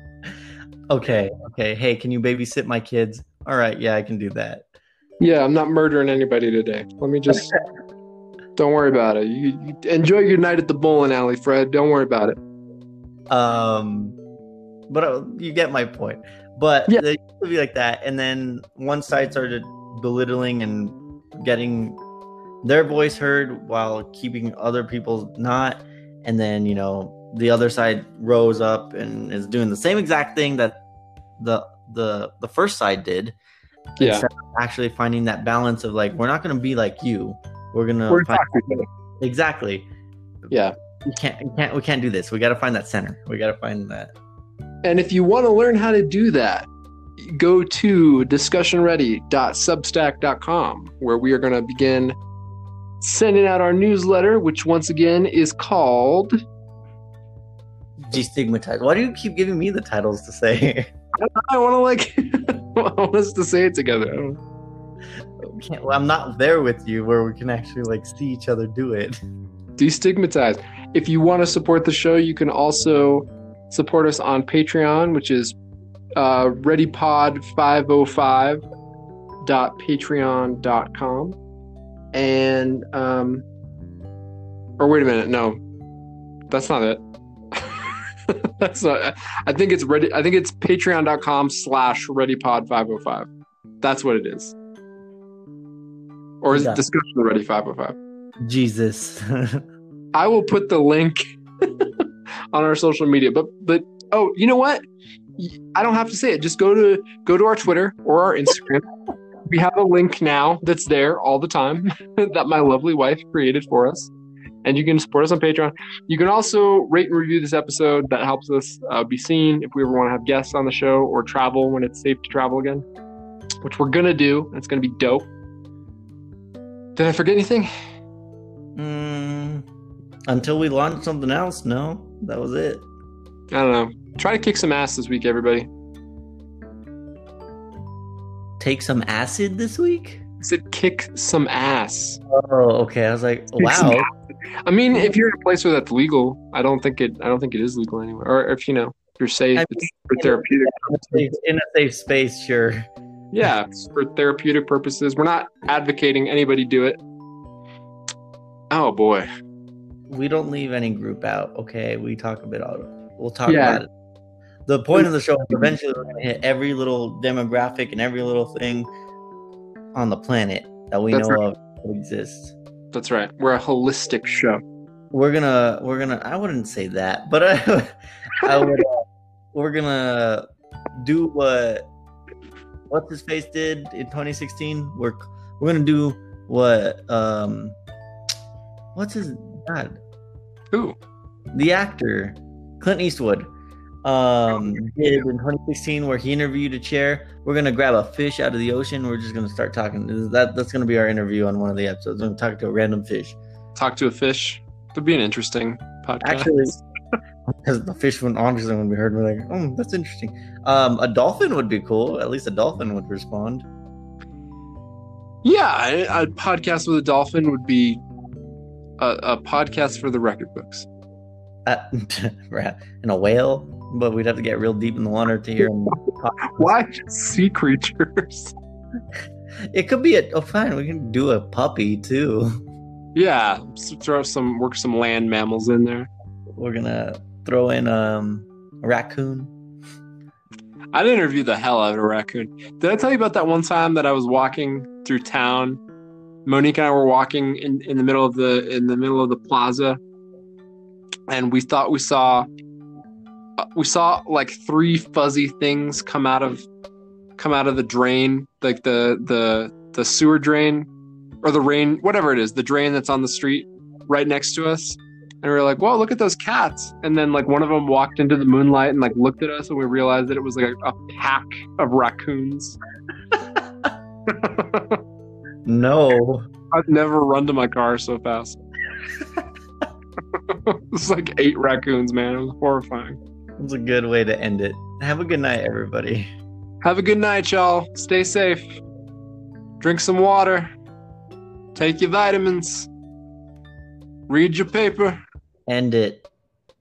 (laughs) okay okay hey can you babysit my kids all right yeah i can do that Yeah, I'm not murdering anybody today. Let me just. (laughs) Don't worry about it. You, you enjoy your night at the bowling alley, Fred. Don't worry about it. um but uh, you get my point but Yeah. they used to be like that and then one side started belittling and getting their voice heard while keeping other people's not and then you know the other side rose up and is doing the same exact thing that the the the first side did Yeah. actually finding that balance of like we're not going to be like you we're going to We're find exactly Yeah. we can't we can't we can't do this we got to find that center we got to find that And if you want to learn how to do that, go to discussionready.substack.com, where we are going to begin sending out our newsletter, which once again is called. Destigmatized. Why do you keep giving me the titles to say? (laughs) I want to like. (laughs) I want us to say it together. We can't, well, I'm not there with you where we can actually like see each other do it. Destigmatized. If you want to support the show, you can also support us on Patreon, which is uh, readypod505.patreon.com. And, um, or wait a minute, no, that's not it. (laughs) that's not, I think it's ready. I think it's patreon.com slash readypod505. That's what it is. Or is Yeah. it discussion ready 505? Jesus. (laughs) I will put the link (laughs) on our social media. But but oh, you know what? I don't have to say it. Just go to go to our Twitter or our Instagram. We have a link now that's there all the time (laughs) that my lovely wife created for us. And you can support us on Patreon. You can also rate and review this episode. That helps us uh, be seen if we ever want to have guests on the show or travel when it's safe to travel again, which we're going to do. It's going to be dope. Did I forget anything? Mm, until we launch something else, no. That was it. I don't know. Try to kick some ass this week, everybody. Take some acid this week? I said kick some ass. Oh, okay. I was like, Kick wow. I mean, if you're in a place where that's legal, I don't think it. I don't think it is legal anywhere. Or if you know, if you're safe, I it's for therapeutic. In a safe space, sure. Yeah, for therapeutic purposes. We're not advocating anybody do it. Oh boy. We don't leave any group out. Okay, we talk a bit about it. We'll talk Yeah. about it. The point of the show is eventually we're gonna hit every little demographic and every little thing on the planet that we That's know right. of that exists. That's right. We're a holistic show. We're gonna we're gonna I wouldn't say that, but (laughs) I, I would uh, we're gonna do what what's his face did in 2016. We're we're gonna do what um what's his god Ooh. the actor Clint Eastwood um did in 2016 where he interviewed a chair. We're gonna grab a fish out of the ocean. We're just gonna start talking. That that's gonna be our interview on one of the episodes. We're gonna talk to a random fish. Talk to a fish. That'd be an interesting podcast. Actually, because the fish wouldn't obviously when we heard, we're like, oh, that's interesting. Um, a dolphin would be cool. At least a dolphin would respond. yeah, a podcast with a dolphin would be a, a podcast for the record books. Uh, (laughs) and a whale, but we'd have to get real deep in the water to hear. (laughs) Why sea creatures? (laughs) It could be a. Oh, fine. We can do a puppy too. Yeah, throw some work some land mammals in there. We're gonna throw in um a raccoon. I'd interview the hell out of a raccoon. Did I tell you about that one time that I was walking through town? Monique and I were walking in, in the middle of the in the middle of the plaza, and we thought we saw uh, we saw like three fuzzy things come out of come out of the drain, like the the the sewer drain or the rain, whatever it is, the drain that's on the street right next to us. And we were like, "Whoa, look at those cats!" And then like one of them walked into the moonlight and like looked at us, and we realized that it was like a, a pack of raccoons. (laughs) No. I've never run to my car so fast. (laughs) (laughs) it's like eight raccoons, man. It was horrifying. It's a good way to end it. Have a good night, everybody. Have a good night, y'all. Stay safe. Drink some water. Take your vitamins. Read your paper. End it.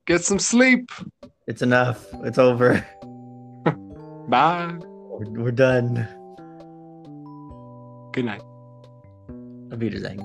Get some sleep. It's enough. It's over. (laughs) Bye. We're, we're done. Good night. Auf Wiedersehen.